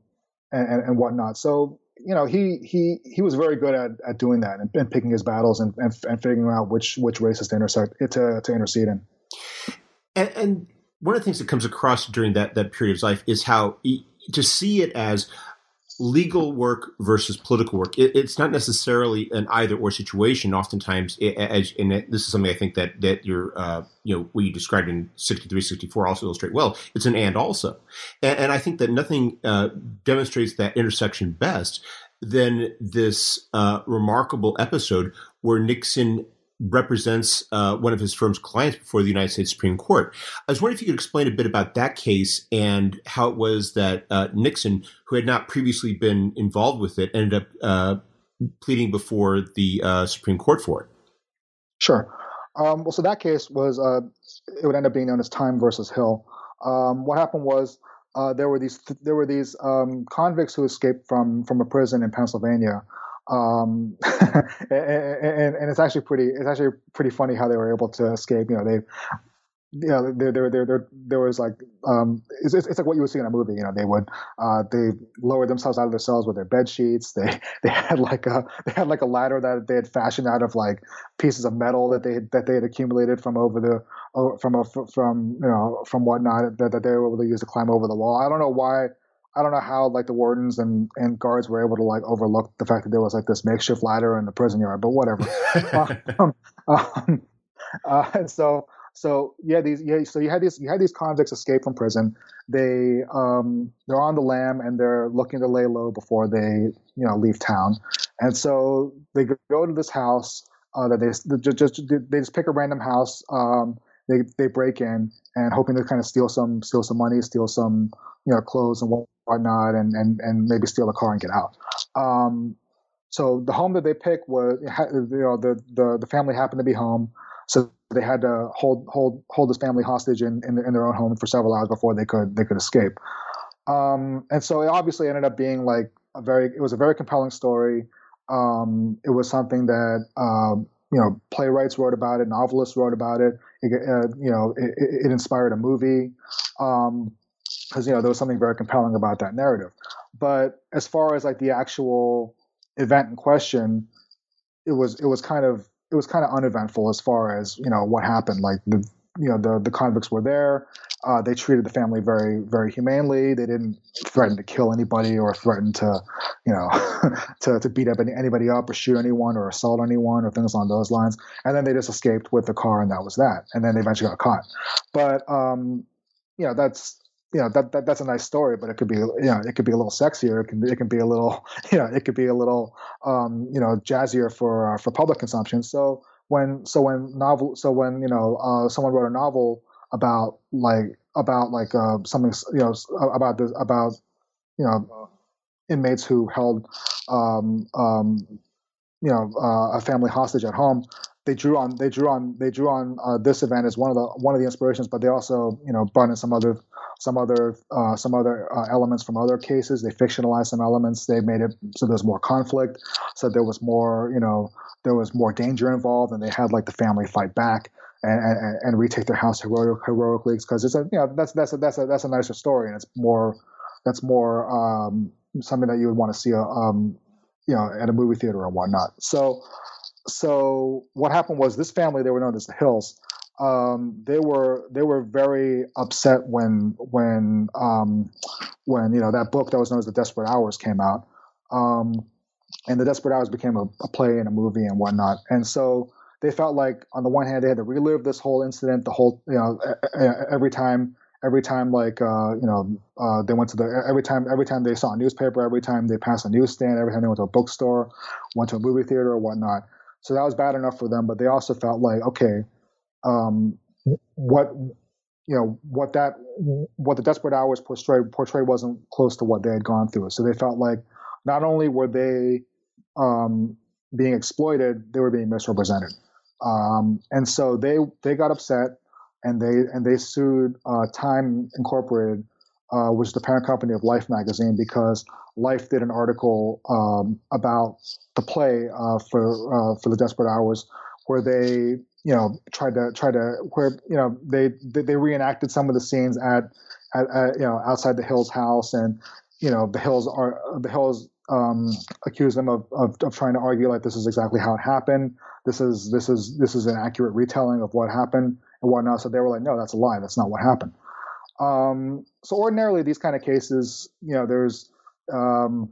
and, and whatnot. So you know he he he was very good at, at doing that and, and picking his battles and, and, and figuring out which which races to intersect to to intercede in. And, and one of the things that comes across during that that period of life is how to see it as legal work versus political work. It, it's not necessarily an either or situation. Oftentimes, it, as, and this is something I think that that your uh, you know what you described in 63, 64 also illustrate well. It's an and also, and, and I think that nothing uh, demonstrates that intersection best than this uh, remarkable episode where Nixon represents uh, one of his firm's clients before the United States Supreme Court. I was wondering if you could explain a bit about that case and how it was that uh, Nixon, who had not previously been involved with it, ended up uh, pleading before the uh, Supreme Court for it. Sure. Um, well, so that case was uh, it would end up being known as Time versus Hill. Um, what happened was uh, there were these there were these um, convicts who escaped from from a prison in Pennsylvania um, and, and, and, it's actually pretty it's actually pretty funny how they were able to escape. You know, they you know, there, there, there, there, was like, um, it's, it's, like what you would see in a movie. You know, they would, uh, they lowered themselves out of their cells with their bed sheets. They, they had like a, they had like a ladder that they had fashioned out of like pieces of metal that they that they had accumulated from over the, from a, from you know, from whatnot that, that they were able to use to climb over the wall. I don't know why I don't know how like the wardens and, and guards were able to like overlook the fact that there was like this makeshift ladder in the prison yard, but whatever. um, um, uh, and so so yeah these yeah so you had these you had these convicts escape from prison. They um they're on the lam and they're looking to lay low before they you know leave town, and so they go to this house uh, that they just, just they just pick a random house. Um, they they break in and hoping to kind of steal some steal some money, steal some you know clothes and whatnot, and and and maybe steal a car and get out. Um, so the home that they picked was you know the the the family happened to be home, so they had to hold hold hold this family hostage in in, in their own home for several hours before they could they could escape. Um, and so it obviously ended up being like a very it was a very compelling story. Um, it was something that um, you know playwrights wrote about it, novelists wrote about it. it uh, you know, it, it, inspired a movie. Um, because you know there was something very compelling about that narrative. But as far as like the actual event in question, it was it was kind of it was kind of uneventful as far as you know what happened. Like the you know the the convicts were there. Uh, they treated the family very very humanely. They didn't threaten to kill anybody or threaten to you know to to beat up any, anybody up or shoot anyone or assault anyone or things along those lines. And then they just escaped with the car and that was that. And then they eventually got caught. But um, you know that's you know that, that that's a nice story, but it could be you know it could be a little sexier. It can it can be a little you know it could be a little um, you know jazzier for uh, for public consumption. So when so when novel so when you know uh, someone wrote a novel about like about like uh, something you know about this about you know inmates who held um, um, you know uh, a family hostage at home. They drew on they drew on they drew on uh, this event as one of the one of the inspirations, but they also you know brought in some other some other uh, some other uh, elements from other cases. They fictionalized some elements. They made it so there's more conflict, so there was more you know there was more danger involved, and they had like the family fight back. And, and, and retake their house heroic, heroically because it's a you know that's that's a, that's a that's a nicer story and it's more that's more um, something that you would want to see a, um, you know at a movie theater and whatnot. So so what happened was this family they were known as the Hills. Um, they were they were very upset when when um, when you know that book that was known as the Desperate Hours came out, um, and the Desperate Hours became a, a, play and a movie and whatnot. And so they felt like on the one hand they had to relive this whole incident, the whole you know every time every time like uh, you know uh, they went to the every time every time they saw a newspaper, every time they passed a newsstand, every time they went to a bookstore, went to a movie theater or whatnot. So that was bad enough for them, but they also felt like okay, um, what you know what that what the desperate hours portrayed portrayed wasn't close to what they had gone through. So they felt like not only were they um, being exploited, they were being misrepresented. Um, and so they they got upset and they and they sued uh, Time Incorporated, uh, is the parent company of Life magazine, because Life did an article um, about the play uh, for uh, for the Desperate Hours, where they you know tried to try to where you know they they reenacted some of the scenes at, at, at you know outside the Hills house, and you know the Hills are the Hills um, accuse them of, of, of trying to argue like this is exactly how it happened. This is this is this is an accurate retelling of what happened and whatnot. So they were like, no, that's a lie. That's not what happened. Um, so ordinarily, these kind of cases, you know, there's, um,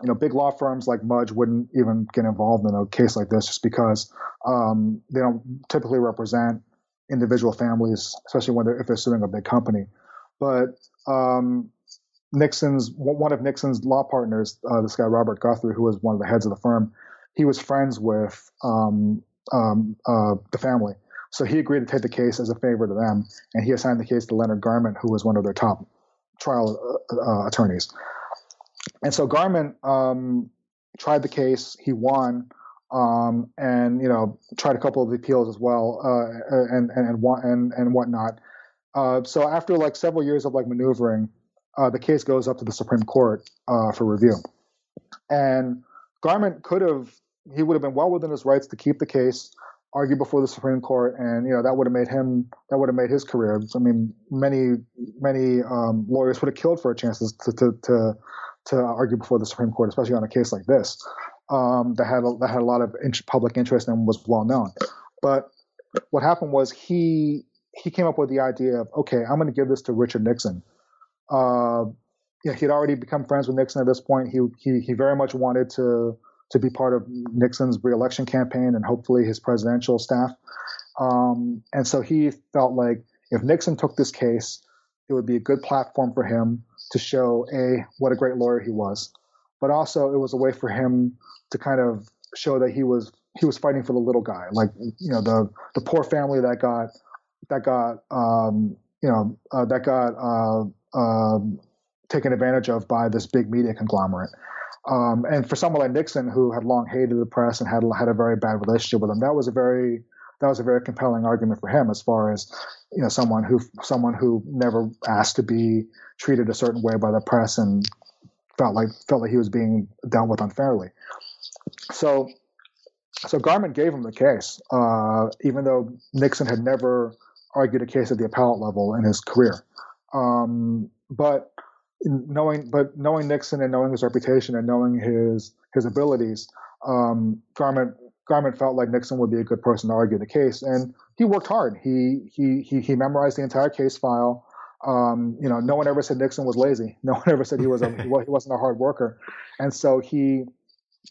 you know, big law firms like Mudge wouldn't even get involved in a case like this just because um, they don't typically represent individual families, especially when they're, if they're suing a big company. But um, Nixon's one of Nixon's law partners, uh, this guy Robert Guthrie, who was one of the heads of the firm, he was friends with um, um, uh, the family, so he agreed to take the case as a favor to them, and he assigned the case to Leonard Garment, who was one of their top trial uh, uh, attorneys. And so Garment um, tried the case. He won, um, and you know tried a couple of the appeals as well, uh, and and and and, whatnot. Uh, so after like several years of like maneuvering, uh, the case goes up to the Supreme Court uh, for review. And Garment could have, he would have been well within his rights to keep the case argue before the Supreme Court, and you know that would have made him that would have made his career. I mean, many many um, lawyers would have killed for a chance to to to, to argue before the Supreme Court, especially on a case like this um, that had a, that had a lot of public interest and was well known. But what happened was he he came up with the idea of okay, I'm going to give this to Richard Nixon. Uh, know, he'd already become friends with Nixon at this point. He he he very much wanted to to be part of Nixon's reelection campaign and hopefully his presidential staff. Um, and so he felt like if Nixon took this case, it would be a good platform for him to show a what a great lawyer he was, but also it was a way for him to kind of show that he was he was fighting for the little guy, like you know the the poor family that got that got um, you know uh, that got uh, uh, taken advantage of by this big media conglomerate. Um, and for someone like Nixon, who had long hated the press and had had a very bad relationship with them, that was a very that was a very compelling argument for him, as far as you know, someone who someone who never asked to be treated a certain way by the press and felt like felt like he was being dealt with unfairly. So, so Garment gave him the case, uh, even though Nixon had never argued a case at the appellate level in his career. Um, but knowing, but knowing Nixon and knowing his reputation and knowing his his abilities, um, Garment Garment felt like Nixon would be a good person to argue the case, and he worked hard. He he he, he memorized the entire case file. Um, you know, no one ever said Nixon was lazy. No one ever said he was a, he wasn't a hard worker, and so he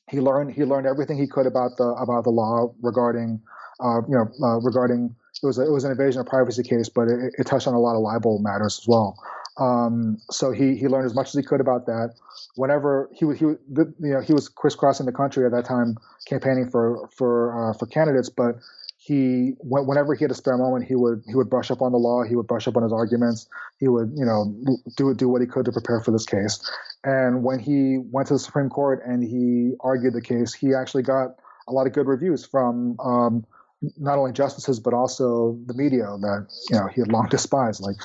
he learned he learned everything he could about the about the law regarding uh, you know uh, regarding it was a, it was an invasion of privacy case, but it, it touched on a lot of libel matters as well. Um, so he he learned as much as he could about that. Whenever he was he you know he was crisscrossing the country at that time campaigning for for uh, for candidates, but he whenever he had a spare moment, he would he would brush up on the law. He would brush up on his arguments. He would you know do do what he could to prepare for this case. And when he went to the Supreme Court and he argued the case, he actually got a lot of good reviews from um, not only justices but also the media that you know he had long despised. Like,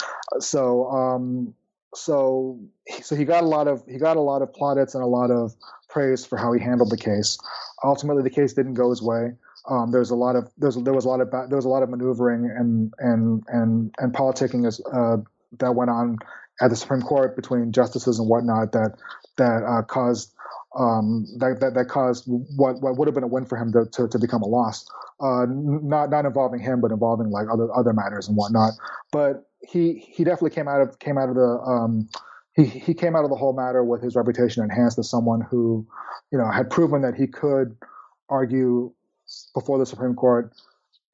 so um, so so he got a lot of he got a lot of plaudits and a lot of praise for how he handled the case. Ultimately, the case didn't go his way. Um, there's a lot of there's there was a lot of there was a lot of maneuvering and and and and politicking as, uh, that went on at the Supreme Court between justices and whatnot that that uh, caused um, that, that that caused what what would have been a win for him to to, to become a loss. Uh, not not involving him, but involving like other other matters and whatnot. But he he definitely came out of came out of the um, he he came out of the whole matter with his reputation enhanced as someone who you know had proven that he could argue before the Supreme Court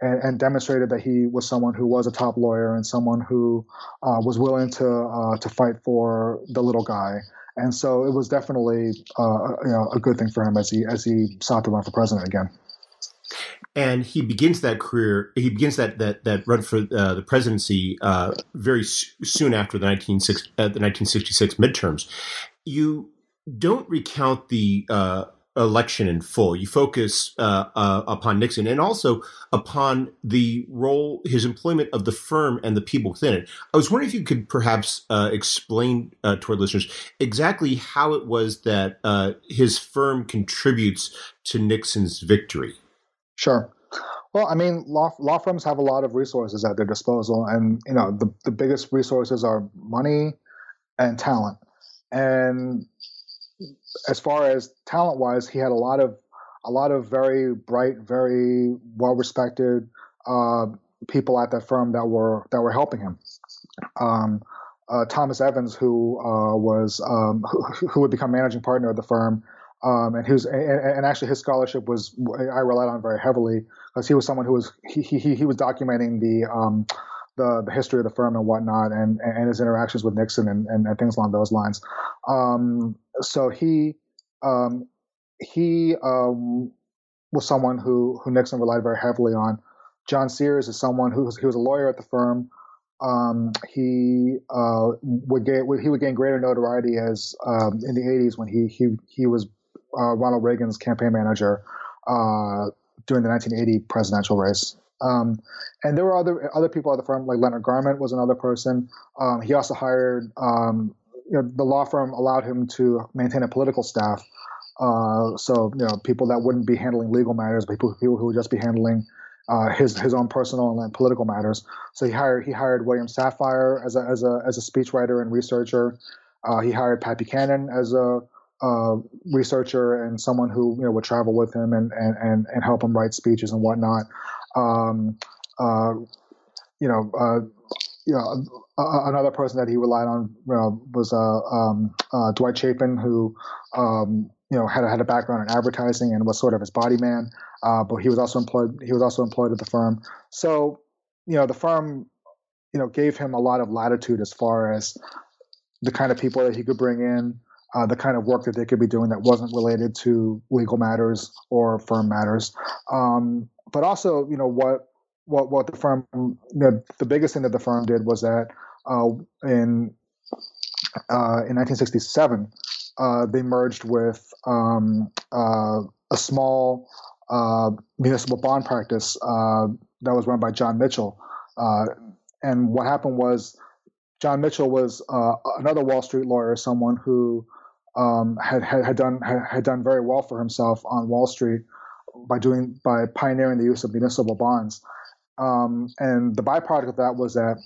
and, and, demonstrated that he was someone who was a top lawyer and someone who uh, was willing to uh, to fight for the little guy. And so it was definitely uh, you know a good thing for him as he as he sought to run for president again. And he begins that career. He begins that that that run for uh, the presidency uh, very soon after the 1960, uh, the 1966 midterms. You don't recount the election in full. You focus uh, uh, upon Nixon and also upon the role, his employment of the firm and the people within it. I was wondering if you could perhaps uh, explain uh, to our listeners exactly how it was that uh, his firm contributes to Nixon's victory. Sure. Well, I mean, law, law firms have a lot of resources at their disposal, and you know the, the biggest resources are money and talent. And as far as talent wise, he had a lot of a lot of very bright, very well respected uh, people at that firm that were that were helping him. Um, uh, Thomas Evans, who uh, was um, who, who, would become managing partner of the firm, um, and who's and, and, actually his scholarship was I relied on very heavily because he was someone who was he he, he was documenting the um, the, the history of the firm and whatnot, and, and his interactions with Nixon and, and, and things along those lines. Um, so he um, he um, was someone who who Nixon relied very heavily on. John Sears is someone who was, he was a lawyer at the firm. Um, he uh, would get he would gain greater notoriety as um, in the 80s when he he he was uh, Ronald Reagan's campaign manager uh, during the 1980 presidential race. Um, and there were other other people at the firm, like Leonard Garment was another person. Um, he also hired, um, you know, the law firm allowed him to maintain a political staff. Uh, so you know, people that wouldn't be handling legal matters, but people, people who would just be handling uh, his his own personal and political matters. So he hired he hired William Safire as a as a as a speechwriter and researcher. Uh, he hired Pat Buchanan as a uh, researcher and someone who you know would travel with him and and and, and help him write speeches and whatnot. Um, uh, you know, uh, you know, another person that he relied on you know, was uh, um, uh, Dwight Chapin, who um, you know had had a background in advertising and was sort of his body man. Uh, but he was also employed. He was also employed at the firm. So you know, the firm you know gave him a lot of latitude as far as the kind of people that he could bring in. Uh, the kind of work that they could be doing that wasn't related to legal matters or firm matters. Um, but also, you know, what what what the firm the, the biggest thing that the firm did was that uh, in uh, in 1967 uh, they merged with um, uh, a small uh, municipal bond practice uh, that was run by John Mitchell. and what happened was John Mitchell was another Wall Street lawyer, someone who um, had, had had done had, had done very well for himself on Wall Street by doing by pioneering the use of municipal bonds. Um, and the byproduct of that was that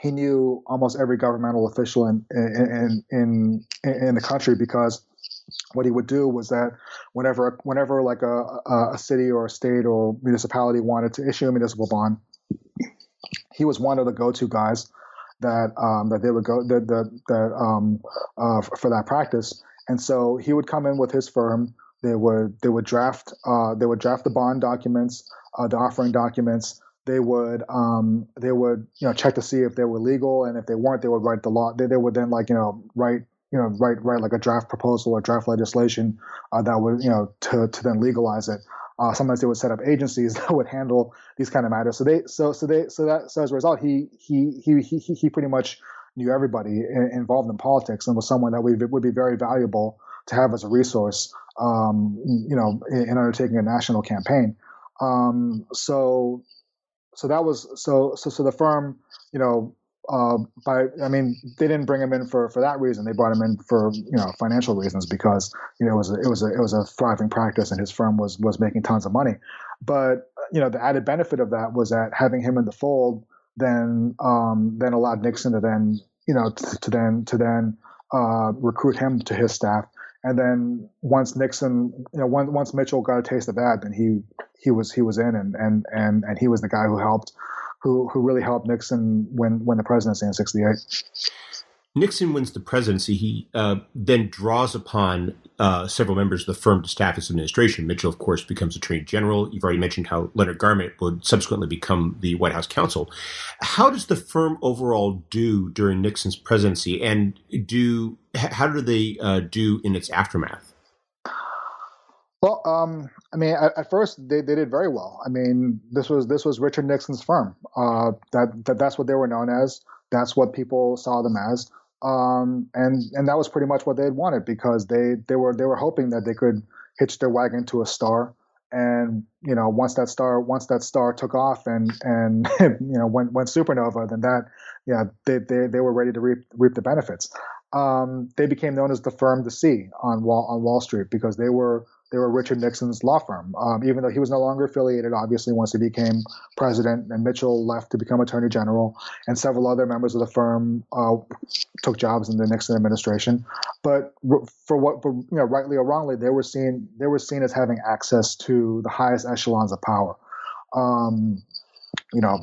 he knew almost every governmental official in in in in the country because what he would do was that whenever whenever like a, a city or a state or municipality wanted to issue a municipal bond, he was one of the go-to guys that um, that they would go that that, that um, uh, for that practice. And so he would come in with his firm they would they would draft uh, they would draft the bond documents, uh, the offering documents. They would um, they would you know check to see if they were legal, and if they weren't, they would write the law. They, they would then like you know write you know write write like a draft proposal or draft legislation uh, that would you know to to then legalize it. Uh, sometimes they would set up agencies that would handle these kind of matters. So they so so they so that so as a result, he he he he he pretty much knew everybody involved in politics and was someone that we would be very valuable to have as a resource, um, you know, in, in, undertaking a national campaign. Um, so, so that was so so so the firm, you know, uh, by I mean they didn't bring him in for for that reason. They brought him in for you know financial reasons because you know it was a, it was a, it was a thriving practice and his firm was was making tons of money. But you know the added benefit of that was that having him in the fold then um, then allowed Nixon to then you know to, to then to then uh, recruit him to his staff. And then once Nixon, you know, once, once Mitchell got a taste of that, then he he was he was in, and and and and he was the guy who helped who who really helped Nixon win win the presidency in '68. Nixon wins the presidency. He uh, then draws upon uh, several members of the firm to staff his administration. Mitchell, of course, becomes Attorney General. You've already mentioned how Leonard Garment would subsequently become the White House counsel. How does the firm overall do during Nixon's presidency, and do how do they uh, do in its aftermath? Well, um, I mean, at, at, first they, they did very well. I mean, this was this was Richard Nixon's firm. Uh, that, that that's what they were known as. That's what people saw them as. Um, and and that was pretty much what they had wanted because they they were they were hoping that they could hitch their wagon to a star. And you know, once that star once that star took off and and you know went went supernova, then that yeah they they, they were ready to reap reap the benefits. Um, they became known as the firm to see on Wall on Wall Street because they were they were Richard Nixon's law firm. Um, even though he was no longer affiliated, obviously, once he became president, and Mitchell left to become attorney general, and several other members of the firm uh, took jobs in the Nixon administration. But for what, for, you know, rightly or wrongly, they were seen they were seen as having access to the highest echelons of power. Um, you know,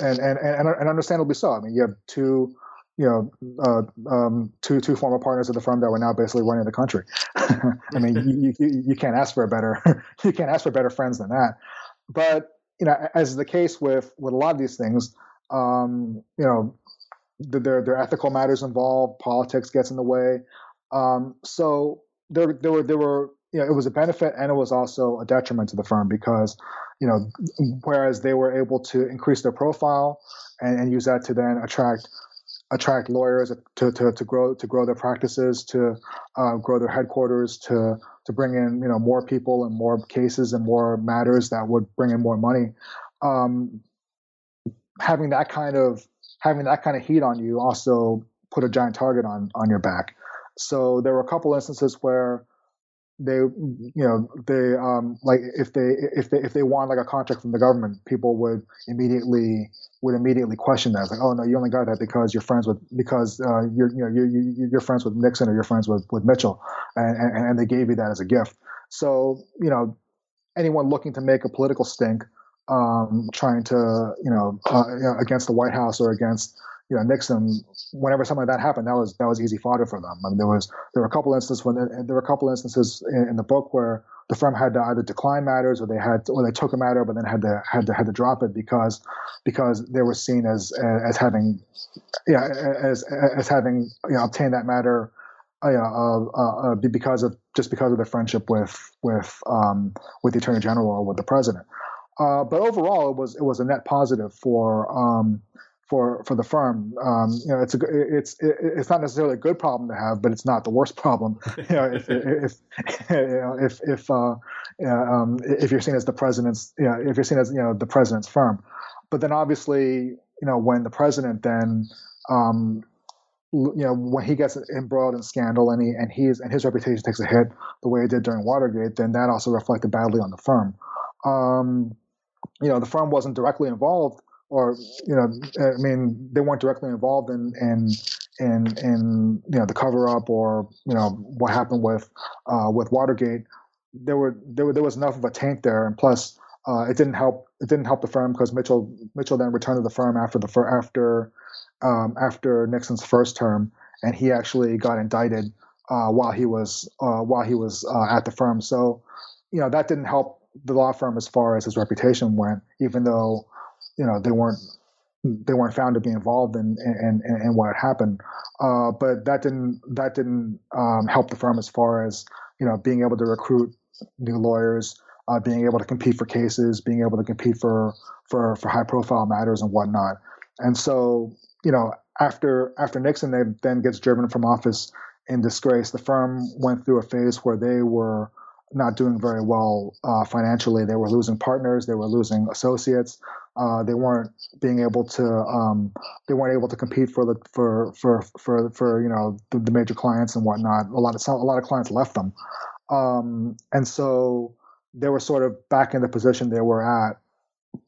and, and and and understandably so. I mean, you have two you know, uh, um, two two former partners of the firm that were now basically running the country. I mean, you, you, you can't ask for a better you can't ask for better friends than that. But you know, as is the case with with a lot of these things, um, you know, there there are ethical matters involved. Politics gets in the way. Um, so there there were there were you know it was a benefit and it was also a detriment to the firm because you know whereas they were able to increase their profile and, and use that to then attract attract lawyers to, to, to grow to grow their practices, to uh, grow their headquarters, to to bring in you know more people and more cases and more matters that would bring in more money. Um, having that kind of having that kind of heat on you also put a giant target on on your back. So there were a couple instances where they you know they um like if they if they if they want like a contract from the government people would immediately would immediately question that. Like, oh no, you only got that because you're friends with because uh, you're you know you're, you're friends with Nixon or you're friends with with Mitchell, and, and, and they gave you that as a gift. So you know, anyone looking to make a political stink, um, trying to you know, uh, you against the White House or against you know Nixon, whenever something like that happened, that was that was easy fodder for them. I mean, there was there were a couple instances when there were a couple instances in, in the book where the firm had to either decline matters or they had to, or they took a matter but then had to had to had to drop it because because they were seen as as having yeah as as having you know obtained that matter uh, uh, uh, uh because of just because of their friendship with with um, with the attorney general or with the president. Uh, but overall, it was it was a net positive for um, for for the firm. Um, you know, it's a it's it's not necessarily a good problem to have, but it's not the worst problem. You know, if if you know, if if uh, um, if you're seen as the president's, you know, if you're seen as you know the president's firm, but then obviously, you know, when the president then um, you know when he gets embroiled in scandal and he and he's and his reputation takes a hit the way it did during Watergate, then that also reflected badly on the firm. Um, you know, the firm wasn't directly involved or you know, I mean, they weren't directly involved in in in, in you know the cover up or you know what happened with uh, with Watergate. There were there, were, there was enough of a taint there, and plus uh, it didn't help it didn't help the firm because Mitchell Mitchell then returned to the firm after the fir- after um, after Nixon's first term, and he actually got indicted uh, while he was uh, while he was uh, at the firm. So you know that didn't help the law firm as far as his reputation went, even though you know they weren't they weren't found to be involved in in, in, in what happened. Uh, but that didn't that didn't um, help the firm as far as you know being able to recruit new lawyers, uh, being able to compete for cases, being able to compete for for for high profile matters and whatnot. And so you know after after Nixon they then gets driven from office in disgrace. The firm went through a phase where they were not doing very well uh, financially. They were losing partners. They were losing associates. Uh, they weren't being able to. Um, they weren't able to compete for the for for for for you know the, the major clients and whatnot. A lot of a lot of clients left them, um, and so they were sort of back in the position they were at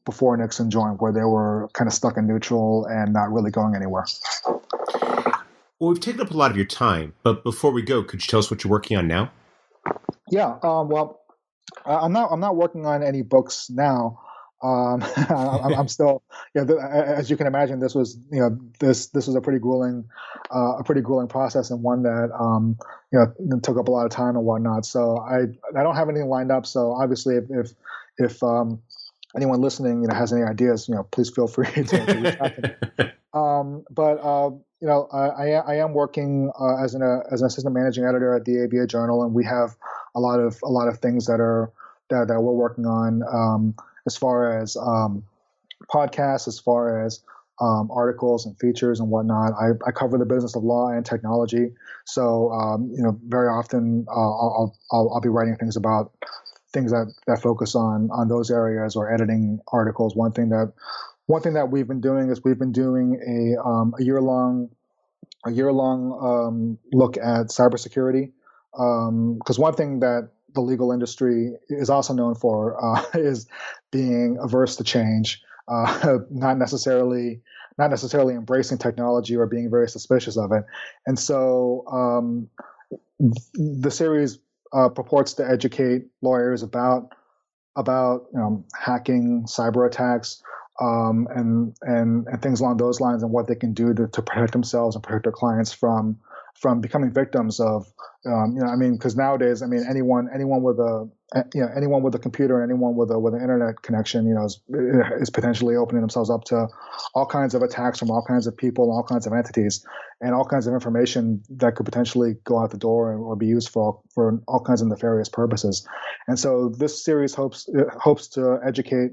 before Nixon joined, where they were kind of stuck in neutral and not really going anywhere. Well, we've taken up a lot of your time, but before we go, could you tell us what you're working on now? Yeah, um, well, I'm not. I'm not working on any books now. Um, I'm, still, you know, as you can imagine, this was, you know, this this was a pretty grueling, uh, a pretty grueling process, and one that, um, you know, took up a lot of time and whatnot. So I I don't have anything lined up. So obviously, if if, if um, anyone listening, you know, has any ideas, you know, please feel free to, to reach out to me. Um, but uh, you know, I, I am working uh, as an uh, as an assistant managing editor at the ABA Journal, and we have a lot of a lot of things that are that, that we're working on um, as far as um, podcasts, as far as um, articles and features and whatnot. I, I, cover the business of law and technology, so um, you know, very often uh, I'll, I'll, I'll be writing things about things that, that focus on on those areas or editing articles. One thing that one thing that we've been doing is we've been doing a um, a year long a year long um, look at cybersecurity because um, one thing that the legal industry is also known for uh, is being averse to change, uh, not necessarily not necessarily embracing technology or being very suspicious of it. And so um, the series uh, purports to educate lawyers about about you know, hacking, cyber attacks, um, and and and things along those lines, and what they can do to, to protect themselves and protect their clients from from becoming victims of um, you know I mean because nowadays I mean anyone anyone with a you know anyone with a computer anyone with a with an internet connection you know is, is potentially opening themselves up to all kinds of attacks from all kinds of people all kinds of entities and all kinds of information that could potentially go out the door or be used for for all kinds of nefarious purposes. And so this series hopes hopes to educate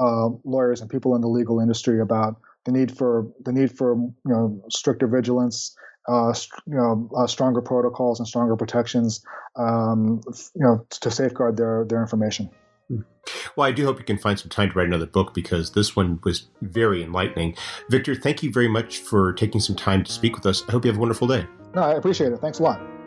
uh, lawyers and people in the legal industry about the need for the need for you know stricter vigilance uh, you know, uh, stronger protocols and stronger protections, um, you know, to safeguard their their information. Hmm. Well, I do hope you can find some time to write another book because this one was very enlightening. Victor, thank you very much for taking some time to speak with us. I hope you have a wonderful day. No, I appreciate it. Thanks a lot.